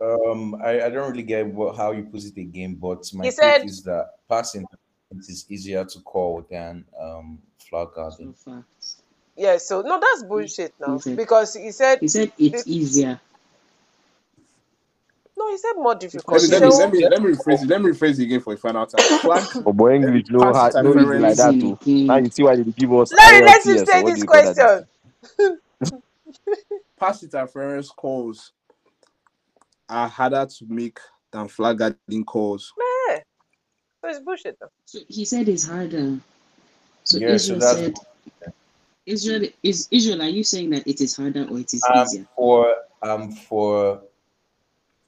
E: Um, I, I don't really get what, how you put it again, but my
B: He said
E: is that passing is easier to call than um flag
D: So
E: guarding.
D: facts.
B: yeah. So no, that's bullshit now
D: He said
B: because he said
D: he said
B: the,
D: it's easier.
B: No. He said more
A: Let
B: difficult.
A: me let me let me let me rephrase it. Let me rephrase it again for a final time. [LAUGHS] Flag
C: But boy, English no
A: pass
C: hard, no easy like that too. Now you see why they give us
B: Larry, let him
C: ILTS
B: say
C: or
B: this
C: you call that?
B: question. [LAUGHS] [LAUGHS]
A: Pass interference calls are harder to make than flag guarding calls.
B: Yeah. So it's bullshit. Though.
D: So he said it's harder. So
E: Yeah,
D: Israel
E: that's
D: said Israel is Israel, are you saying that it is harder or it is
E: um
D: easier?
E: for um for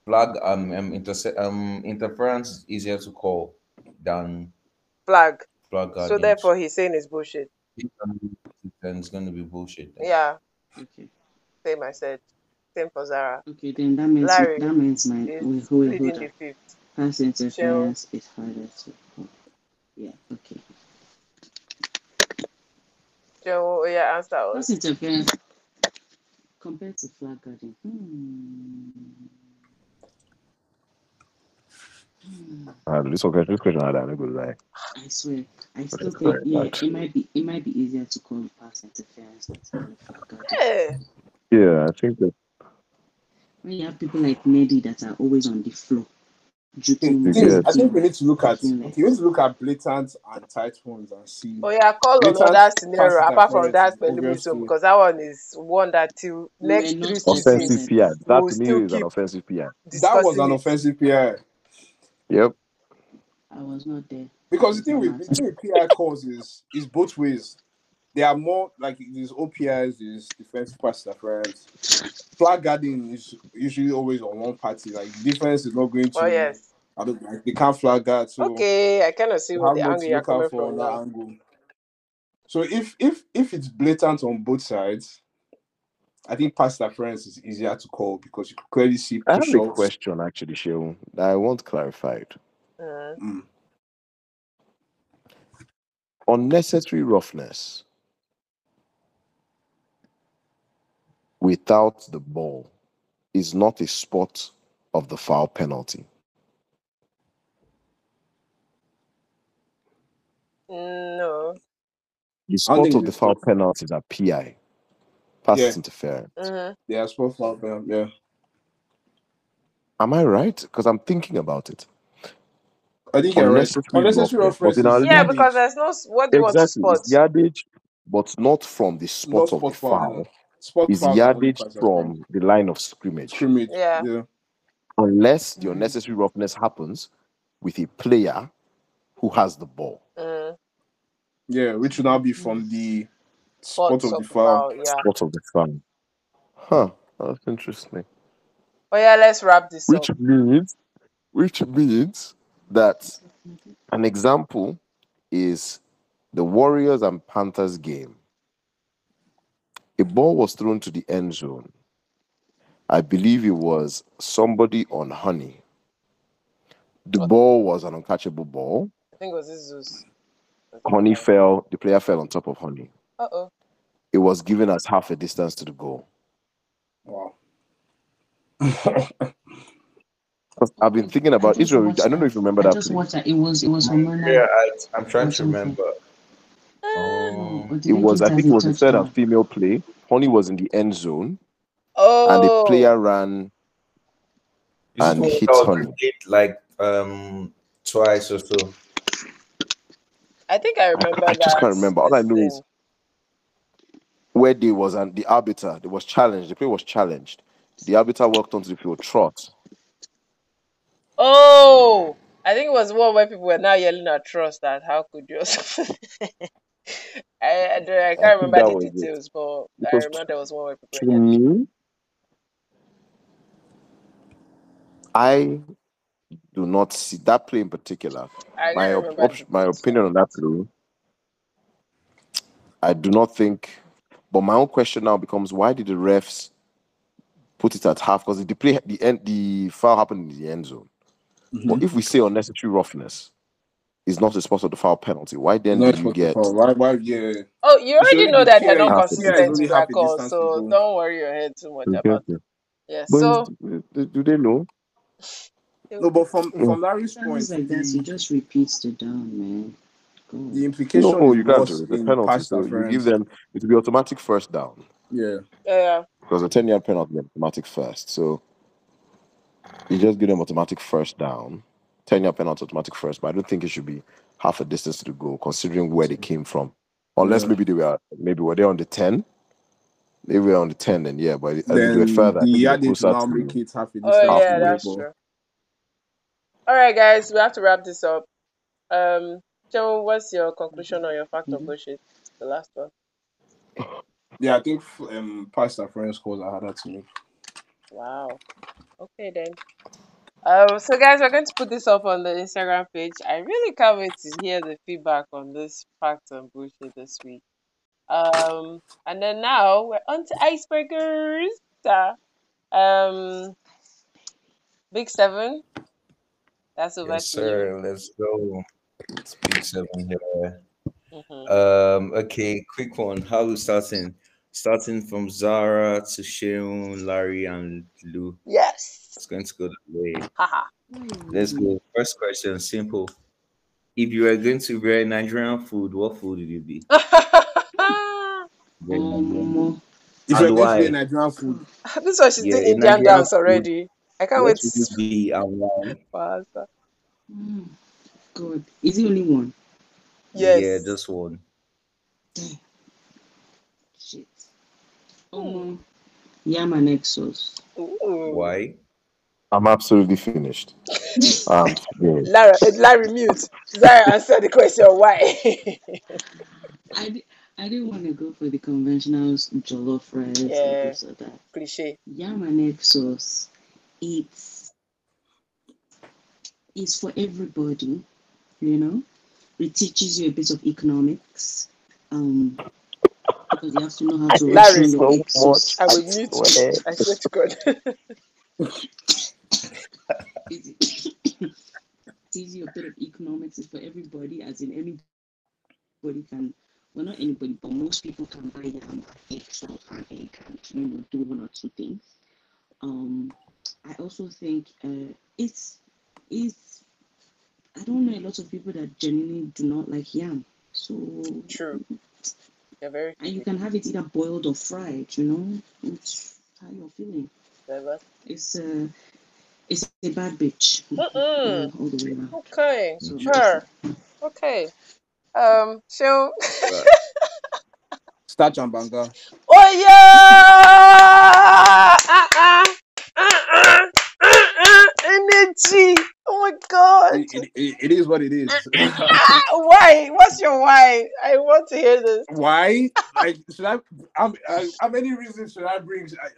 E: flag um, um, interse- um interference is easier to call than
B: Flag.
E: flag
B: So
E: guarding.
B: therefore, he's saying it's bullshit.
E: then it's gonna be bullshit. Then.
B: Yeah.
D: Okay.
B: Same I said. Same for Zara.
D: Okay, then that means
B: Larry
D: that means my
B: is
D: wait, hold,
B: pleading
D: hold
B: the
D: up.
B: fifth.
D: Pass
B: Cheryl.
D: interference is harder to call. Yeah, okay.
B: Joe, yeah, answer us.
D: Pass interference compared to flag guarding. Hmm. Hmm.
C: Uh, this one, this question had a good lie.
D: I swear, I still
C: It's
D: think
C: very
D: yeah,
C: hard.
D: it might be it might be easier to call pass interference than to call flag guarding.
B: Yeah.
C: Yeah, I think that
D: When you have people like Neddy that are always on the floor, Juking
A: thing is, I think we need to look at
D: Juking
A: okay, we need to look at blatant and tight ones and see.
B: Oh yeah, call
A: Blatant
B: another scenario apart from
A: interference
B: that
A: is
B: Pelumi
A: obviously-
B: because that one is one that till
D: We
B: next
D: were not
B: three.
C: Offensive
B: seasons
C: PI. That
B: we'll
C: to me
B: still
C: is an
B: keep
C: offensive PI.
A: That was
B: discussing
A: an
B: it.
A: offensive PI.
C: Yep.
D: I was not there.
A: Because the thing with the thing with PI calls is is both ways. They are more like these OPIs, is defense pass interference. Flag guarding is usually always on one party. Like defense is not going to.
B: Oh yes.
A: I don't like they can't flag guard. So
B: Okay, I kind of see what the angle you're
A: look
B: coming
A: out for on
B: from
A: that angle. So if if if it's blatant on both sides, I think pass interference is easier to call because you can clearly see
C: I have
A: push
C: a question actually, Sheun, that I want clarified.
B: Mm.
A: Mm.
C: Unnecessary roughness without the ball is not a spot of the foul penalty.
B: No.
C: The
A: I
C: spot of the
A: it's
C: foul penalties are PI, pass
A: Yeah.
C: interference.
B: hmm
A: Yeah, spot foul penalty, yeah.
C: Am I right? Because I'm thinking about it.
A: I think you're right.
C: Unnecessary
A: Unnecessary
C: roughness,
A: reference
C: but in our
A: is
B: Yeah, because there's no what do you want to spot?
C: it's yardage, but not from the
A: not
C: spot of the
A: spot foul.
C: foul.
A: Spot
C: It's
A: foul are only
C: yardage from the line of scrimmage.
A: Scrimmage.
B: Yeah.
A: Yeah.
C: unless the
D: Mhm.
C: unnecessary roughness happens with a player who has the ball.
B: Mm.
A: Yeah, which would now be from the spot
B: Spots
A: of the
B: of the
A: foul.
B: foul. Yeah.
C: Spot of the foul. Huh. That's interesting.
B: Oh yeah, let's wrap this up.
C: Which means, which means that an example is the Warriors and Panthers game. A ball was thrown to the end zone. I believe it was somebody on honey. The
B: What?
C: ball was an uncatchable ball.
B: I think it was Jesus.
C: Honey fell, the player fell on top of honey.
B: Uh oh.
C: It was given as half a distance to the goal.
A: Wow.
C: 'Cause I've been thinking about
D: just
C: Israel. I don't know if you remember
D: I
C: that
D: just
C: play.
D: watched that. It was it was hormonal.
E: Yeah, I, I'm trying to remember.
B: Mm.
E: Um,
C: It was, I think it was a third and female play. Honey was in the end zone,
B: Oh.
C: and the player ran
E: this
C: and
E: one
C: hit honey.
E: like um twice or so.
B: I think I
C: I,
B: remember
C: I just
B: that.
C: can't remember. All I
B: this
C: know is
B: thing.
C: Where there was and the arbiter, there was challenged. The play was challenged. The arbiter walked onto the field, trot.
B: Oh, I think it was one where people were now yelling at trust that how could you? [LAUGHS] I, I, don't, I
C: I
B: can't
C: think
B: remember the
C: was it.
B: details, but I remember there was one where people
C: to
B: were
C: me, I do not see that play in particular.
B: I
C: My op- op- my opinion on that play, I do not think. But my own question now becomes: Why did the refs put it at half? Because the play, the end, the foul happened in the end zone.
A: Mhm.
C: But if we say unnecessary roughness is not a spot of the foul penalty, why then
A: Not
C: do you get
A: foul. Why? Why? Yeah.
B: Oh, you
A: It
B: already know that they're
A: PI.
B: not
C: half a
A: PI
B: consistent with
A: half
B: their
A: a
B: calls,
A: distance to
B: so
A: go.
B: don't worry your head too much about.
C: Okay.
B: Yeah.
C: But
B: So
C: is- do they know?
A: No, but from from Larry's point,
D: like that. You
A: the
D: just repeats the down, man.
A: The implication
C: No, you can't do it. It's a penalty, so you give them it will be automatic first down
A: Yeah.
B: yeah,
C: because a ten yard penalty is automatic first. So you just give them automatic first down, ten yard penalty automatic first. But I don't think it should be half a distance to the goal, considering where they came from. Unless
A: Yeah.
C: maybe they were maybe were they on the ten. They were on the ten, then yeah. But as they were
A: Then
C: further, I
A: the
C: think they were
A: yardage will
C: closer
A: now make it half a
B: oh yeah, that's true. All right, guys, we have to wrap this up. Um, Joe, what's your conclusion on your fact or
D: Mhm.
B: bullshit? The last one.
A: Yeah, I think um, pass friends calls are harder to make.
B: Wow. Okay then. Um, so guys, we're going to put this up on the Instagram page. I really can't wait to hear the feedback on this fact and bullshit this week. Um, and then now we're on to icebreakers. Um, Big Seven. That's over
E: Yes,
B: to you.
E: sir. Let's go. It's seven here.
B: Mhm.
E: Um, okay, quick one. How we starting? Starting from Zara to Sheun, Larry, and Lou.
B: Yes.
E: It's going to go that way.
B: Haha.
E: Let's go. First question, simple. If you were going to wear Nigerian food, what food would you be? [LAUGHS]
D: Um,
A: If you're going to
E: why?
A: play Nigerian food,
B: this one she's
E: Yeah,
B: doing Indian
E: Nigerian
B: dance
E: food.
B: already. I can't
E: What
B: wait
E: would it be and why? [LAUGHS]
B: for answer.
D: God, is it only one?
B: Yes.
E: Yeah, just one.
D: Damn. Shit. Um, yam and egg.
B: Ooh.
E: Why?
C: I'm absolutely finished. [LAUGHS] Um, yeah.
B: Lara, uh, Larry mute. Zara answer the question why. [LAUGHS]
D: I, di- I didn't want to go for the conventional jollof rice
B: Yeah.
D: or this or that.
B: Cliche.
D: Yam and egg sauce. It's it's for everybody, you know. It teaches you a bit of economics. Um, because you have to know how to
B: Larry,
D: ration your egg.
B: I will mute you. I swear to God.
D: It's teaches you a bit of economics. It's for everybody, as in anybody can. Well, not anybody, but most people can buy yam, egg sauce, and egg, and you know, do one or two things. Um, I also think uh, it's it's I don't know a lot of people that genuinely do not like yam. So
B: True. You're very
D: and you can have it either boiled or fried. You know, it's how you're feeling.
B: clever.
D: It's uh, it's a bad bitch
B: Mm-mm.
D: all the way around.
B: Okay. Mm-hmm.
D: So
B: Her. Okay. Um. So.
A: Starch and banga. [LAUGHS]
B: Oh yeah! Uh-uh. Uh-uh. Uh-uh. Energy. My god.
A: It, it, it, it is what it is. [LAUGHS]
B: Ah, why? What's your why? I want to hear this.
A: Why? Like, should I? How, uh, how many reasons should I bring? I,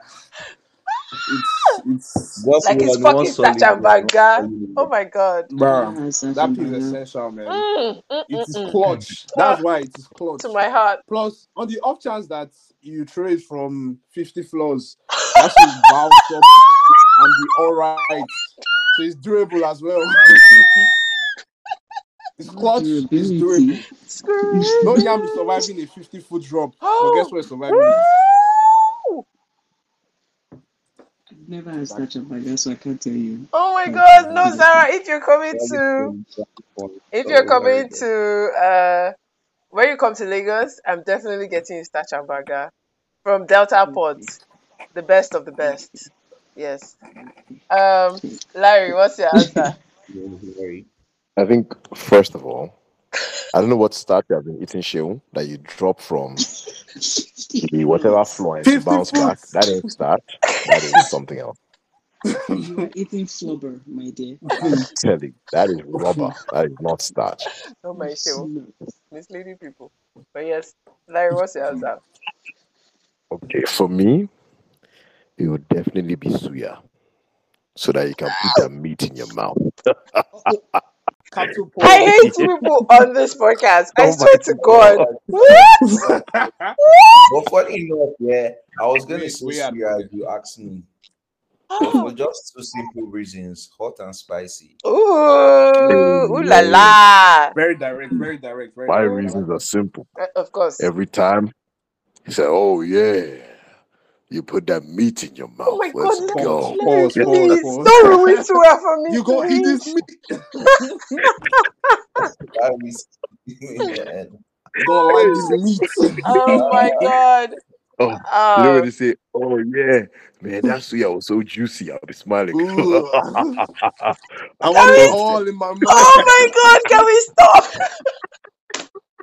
A: it's it's
E: Just
B: Like it's
E: one- one
B: fucking
E: solid
B: Starch and
E: one, one
B: Banga.
E: solid
B: Oh
E: one.
B: my god.
A: bruh, that
D: that's
A: piece is essential, man.
B: Mm, mm,
A: It is
B: mm, mm.
A: clutch. That's why it is clutch.
B: To my heart.
A: Plus, on the off chance that you trade from 50 floors, that should bounce up and be all right. So it's durable as well. [LAUGHS] it's clutch, it's durable. No yam is surviving a 50 foot drop, but guess what? Surviving it.
B: Woo!
D: I've never had such a banga, so I can't tell you.
B: Oh my god, no, Sarah, if you're coming to if you're coming to uh when you come to Lagos, I'm definitely getting you starch and banga from Delta Port. The best of the best. Yes. Um Larry, what's your [LAUGHS] answer?
C: I think first of all, I don't know what starch you have been eating, Sheun, that you drop from the whatever floor and
A: 50
C: bounce back.
A: foot.
C: That ain't starch. That is [LAUGHS] something else.
D: You are eating flubber, my dear.
C: Tell that is rubber. That is not starch.
B: Oh my show. Misleading people. But yes, Larry, what's your answer?
C: Okay, for me, it will definitely be suya, so that you can put the meat in your mouth. [LAUGHS] [LAUGHS]
B: I hate people on this podcast. I
C: Oh my
B: swear to God. What? [LAUGHS]
E: But funny enough, yeah, I was gonna
A: Wait,
E: say suya if you asked me. But for just two simple reasons, hot and spicy.
B: Ooh, ooh la la.
A: very direct, very direct, very
C: My
A: direct.
C: reasons are simple.
B: Uh, Of course.
C: Every time he said, "Oh yeah, you put that meat in your mouth.
B: Oh my
C: Let's
B: God,
C: go."
B: Larry,
A: Pause, pause,
B: please
A: pause.
B: don't ruin Tura for me.
A: You go eat this meat. [LAUGHS]
E: That is- yeah.
A: Like this meat.
B: Oh my God.
C: Oh, You know when ah. they say, "Oh yeah, man, that suya was so juicy," I'll be smiling. [LAUGHS]
A: I want it all in my oh mouth.
B: oh my God, can we stop? [LAUGHS]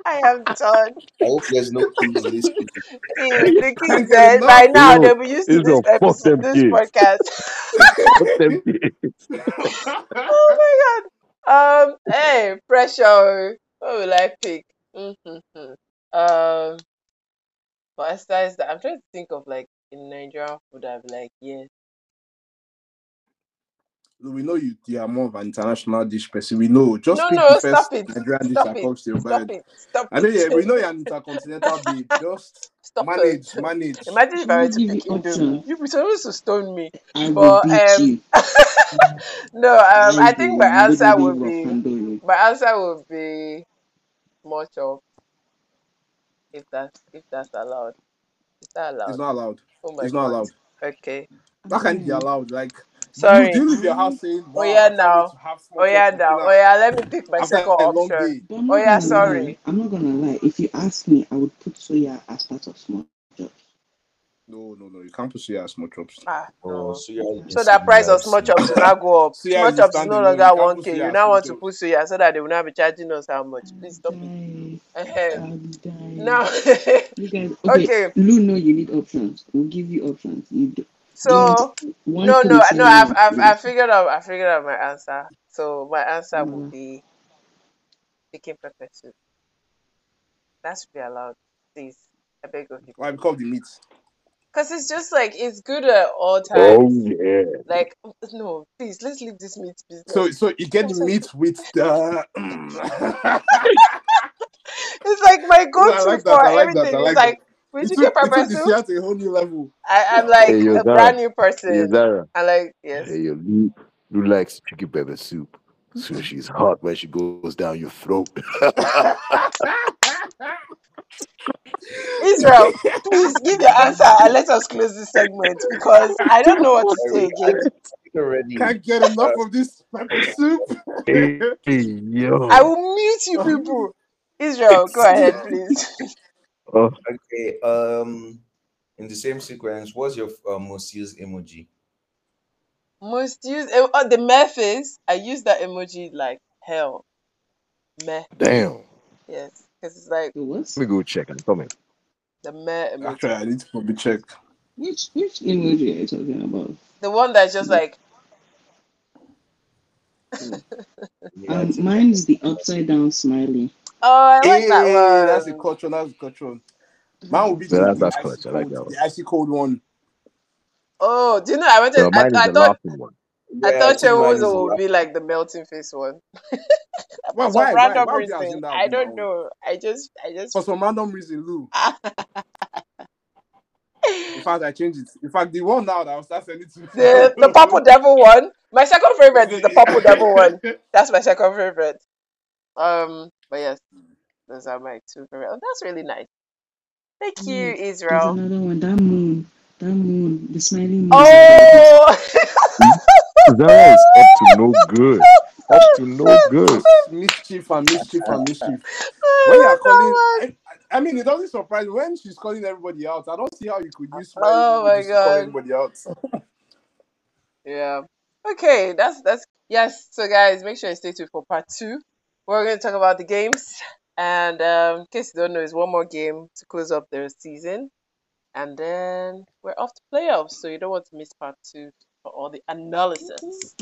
B: I am done.
E: I hope there's no kids listening. [LAUGHS]
B: See, the kids,
A: get
B: by now
C: Yo,
B: they'll be used to this episode, this
C: kids.
B: podcast. [LAUGHS] [LAUGHS]
C: Fuck them kids.
B: oh my god. Um, hey, pressure. What will I pick? Mm-hmm. Um, besides that, I'm trying to think of like in Nigerian food. I'd be like, yes.
A: We know you, you are more of an international dish person. We know. Just
B: No,
A: pick
B: no,
A: the first
B: stop it.
A: Nigerian dish
B: Stop
A: that comes to your
B: Stop
A: mind.
B: it. Stop
A: I know,
B: it.
A: yeah, we know [LAUGHS] you're an intercontinental babe. Just
B: Stop
A: manage,
B: it.
A: manage.
B: Imagine if I were to
D: give
B: pick
D: you
B: Indomie.
D: options.
B: You'd be supposed to stone me.
D: I will
B: But
D: beat
B: um,
D: you. [LAUGHS]
B: no, um, I think my answer would be my answer would be more chop. If that's if that's allowed. Is that allowed?
A: It's not allowed.
B: oh my
A: It's
B: god.
A: not allowed.
B: Okay.
A: That can't be
D: Mm.
A: allowed. Like,
B: Sorry.
A: you, do you leave your house saying,
B: Oh yeah
A: I can't wait
B: now.
A: to have small
B: Oh yeah now. Oh yeah, let me pick my
A: after
B: second option.
A: day.
D: But I'm
B: Oh yeah, sorry.
D: lie. I'm not gonna lie. If you ask me, I would put suya as part of small chops.
A: No, no, no. You can't put Suya as small chops.
B: Ah,
E: Oh,
B: no.
E: so yeah.
B: So that price of small chops will now go up.
A: Suya
B: Small
A: is
B: chops is no longer
A: You
B: one
A: put
B: k. You now want to
A: chops.
B: put suya so that they will not be charging us how much. Please stop it.
D: Die.
B: Ehem.
D: I'll die.
B: Now,
D: You guys, [LAUGHS] okay.
B: okay.
D: Lou, no, you need options. We'll give you options. You do, give
B: So no, no, no. I've, I've,
D: you-
B: I figured out, I figured out my answer. So my answer will
D: Mm.
B: be chicken pepper soup. That should be allowed, please. I beg of you.
A: Why? Because of the meat.
B: Cause it's just like it's good at all times.
C: Oh
B: times.
C: yeah.
B: Like no, please let's leave this meat business.
A: So, so you get
B: I'm
A: the [LAUGHS] meat with the.
B: It's like my go-to
A: like
B: for
A: I like
B: everything.
A: I
B: it's
A: like
B: like
A: that.
B: with
A: It
B: chicken
A: took, it
B: pepper
A: the
B: soup.
A: A whole new level.
B: I, I'm like
C: Hey yo,
B: a
C: Zara.
B: brand new
C: Hey
B: person.
C: Zara.
B: I like yes.
C: Hey yo, Lou, Lou likes chicken pepper soup. So she's hot when she goes down your throat. [LAUGHS]
B: Israel, please give your [LAUGHS] answer and let us close this segment because I don't know what to say again.
E: already.
A: Can't get enough of this pepper [LAUGHS] soup.
C: hey, hey, yo.
B: I will mute you people. Israel, go ahead, please.
C: Oh,
E: Okay. Um, in the same sequence, what's your uh, most used emoji?
B: Most used eh, oh, the meh face. I use that emoji like hell. Meh,
C: damn.
B: yes, because it's like
D: The what?
C: Let me go check. I'm coming.
B: the meh emoji.
A: Actually, I need to probably check.
D: Which which emoji are you talking about?
B: The one that's just like
E: Yeah,
D: Um,
E: it's-
D: mine is the upside down smiley.
B: Oh, I like
A: Hey,
B: that
A: that's a
B: one.
A: culture. That's a culture. Mine would be
C: Yeah,
A: the,
C: that-
A: the
C: that's
A: icy
C: clutch. I like
A: cold,
C: that one.
A: the icy cold one.
B: Oh, do you know? I wanted.
C: No,
B: I,
C: mine is
B: I
C: the
B: thought.
C: laughing one.
B: I thought
E: think mine
B: your
E: is the
B: would
E: last-
B: be like the melting face one. [LAUGHS]
A: Why?
B: For some
A: Why? Why?
B: random
A: Why would
B: reason. I
A: would be my
B: don't
A: own?
B: know. I just, I just.
A: For some random reason, Lou. [LAUGHS] In fact, I changed it. In fact, the one now that I was sending to
B: the the purple devil one. My second favorite is the purple devil one. [LAUGHS] That's my second favorite. Um, but yes, those are my two favorite. Oh, that's really nice. Thank you,
D: There's
B: Israel.
D: another one. That moon. That moon. The smiling moon.
B: Oh,
C: Zara is up to no good. Up to no good.
A: mischief and mischief and mischief. When
B: I
A: you are [LAUGHS] calling.
B: Oh,
A: I, I mean, it doesn't surprise me when she's calling everybody out. I don't see how you could use smiley
B: Oh my
A: emojis to call
B: God.
A: everybody out. [LAUGHS]
B: Yeah. Okay, that's that's yes. So guys, make sure you stay tuned for part two. We're going to talk about the games, and um, in case you don't know, it's one more game to close up the season, and then we're off to playoffs. So you don't want to miss part two for all the analysis.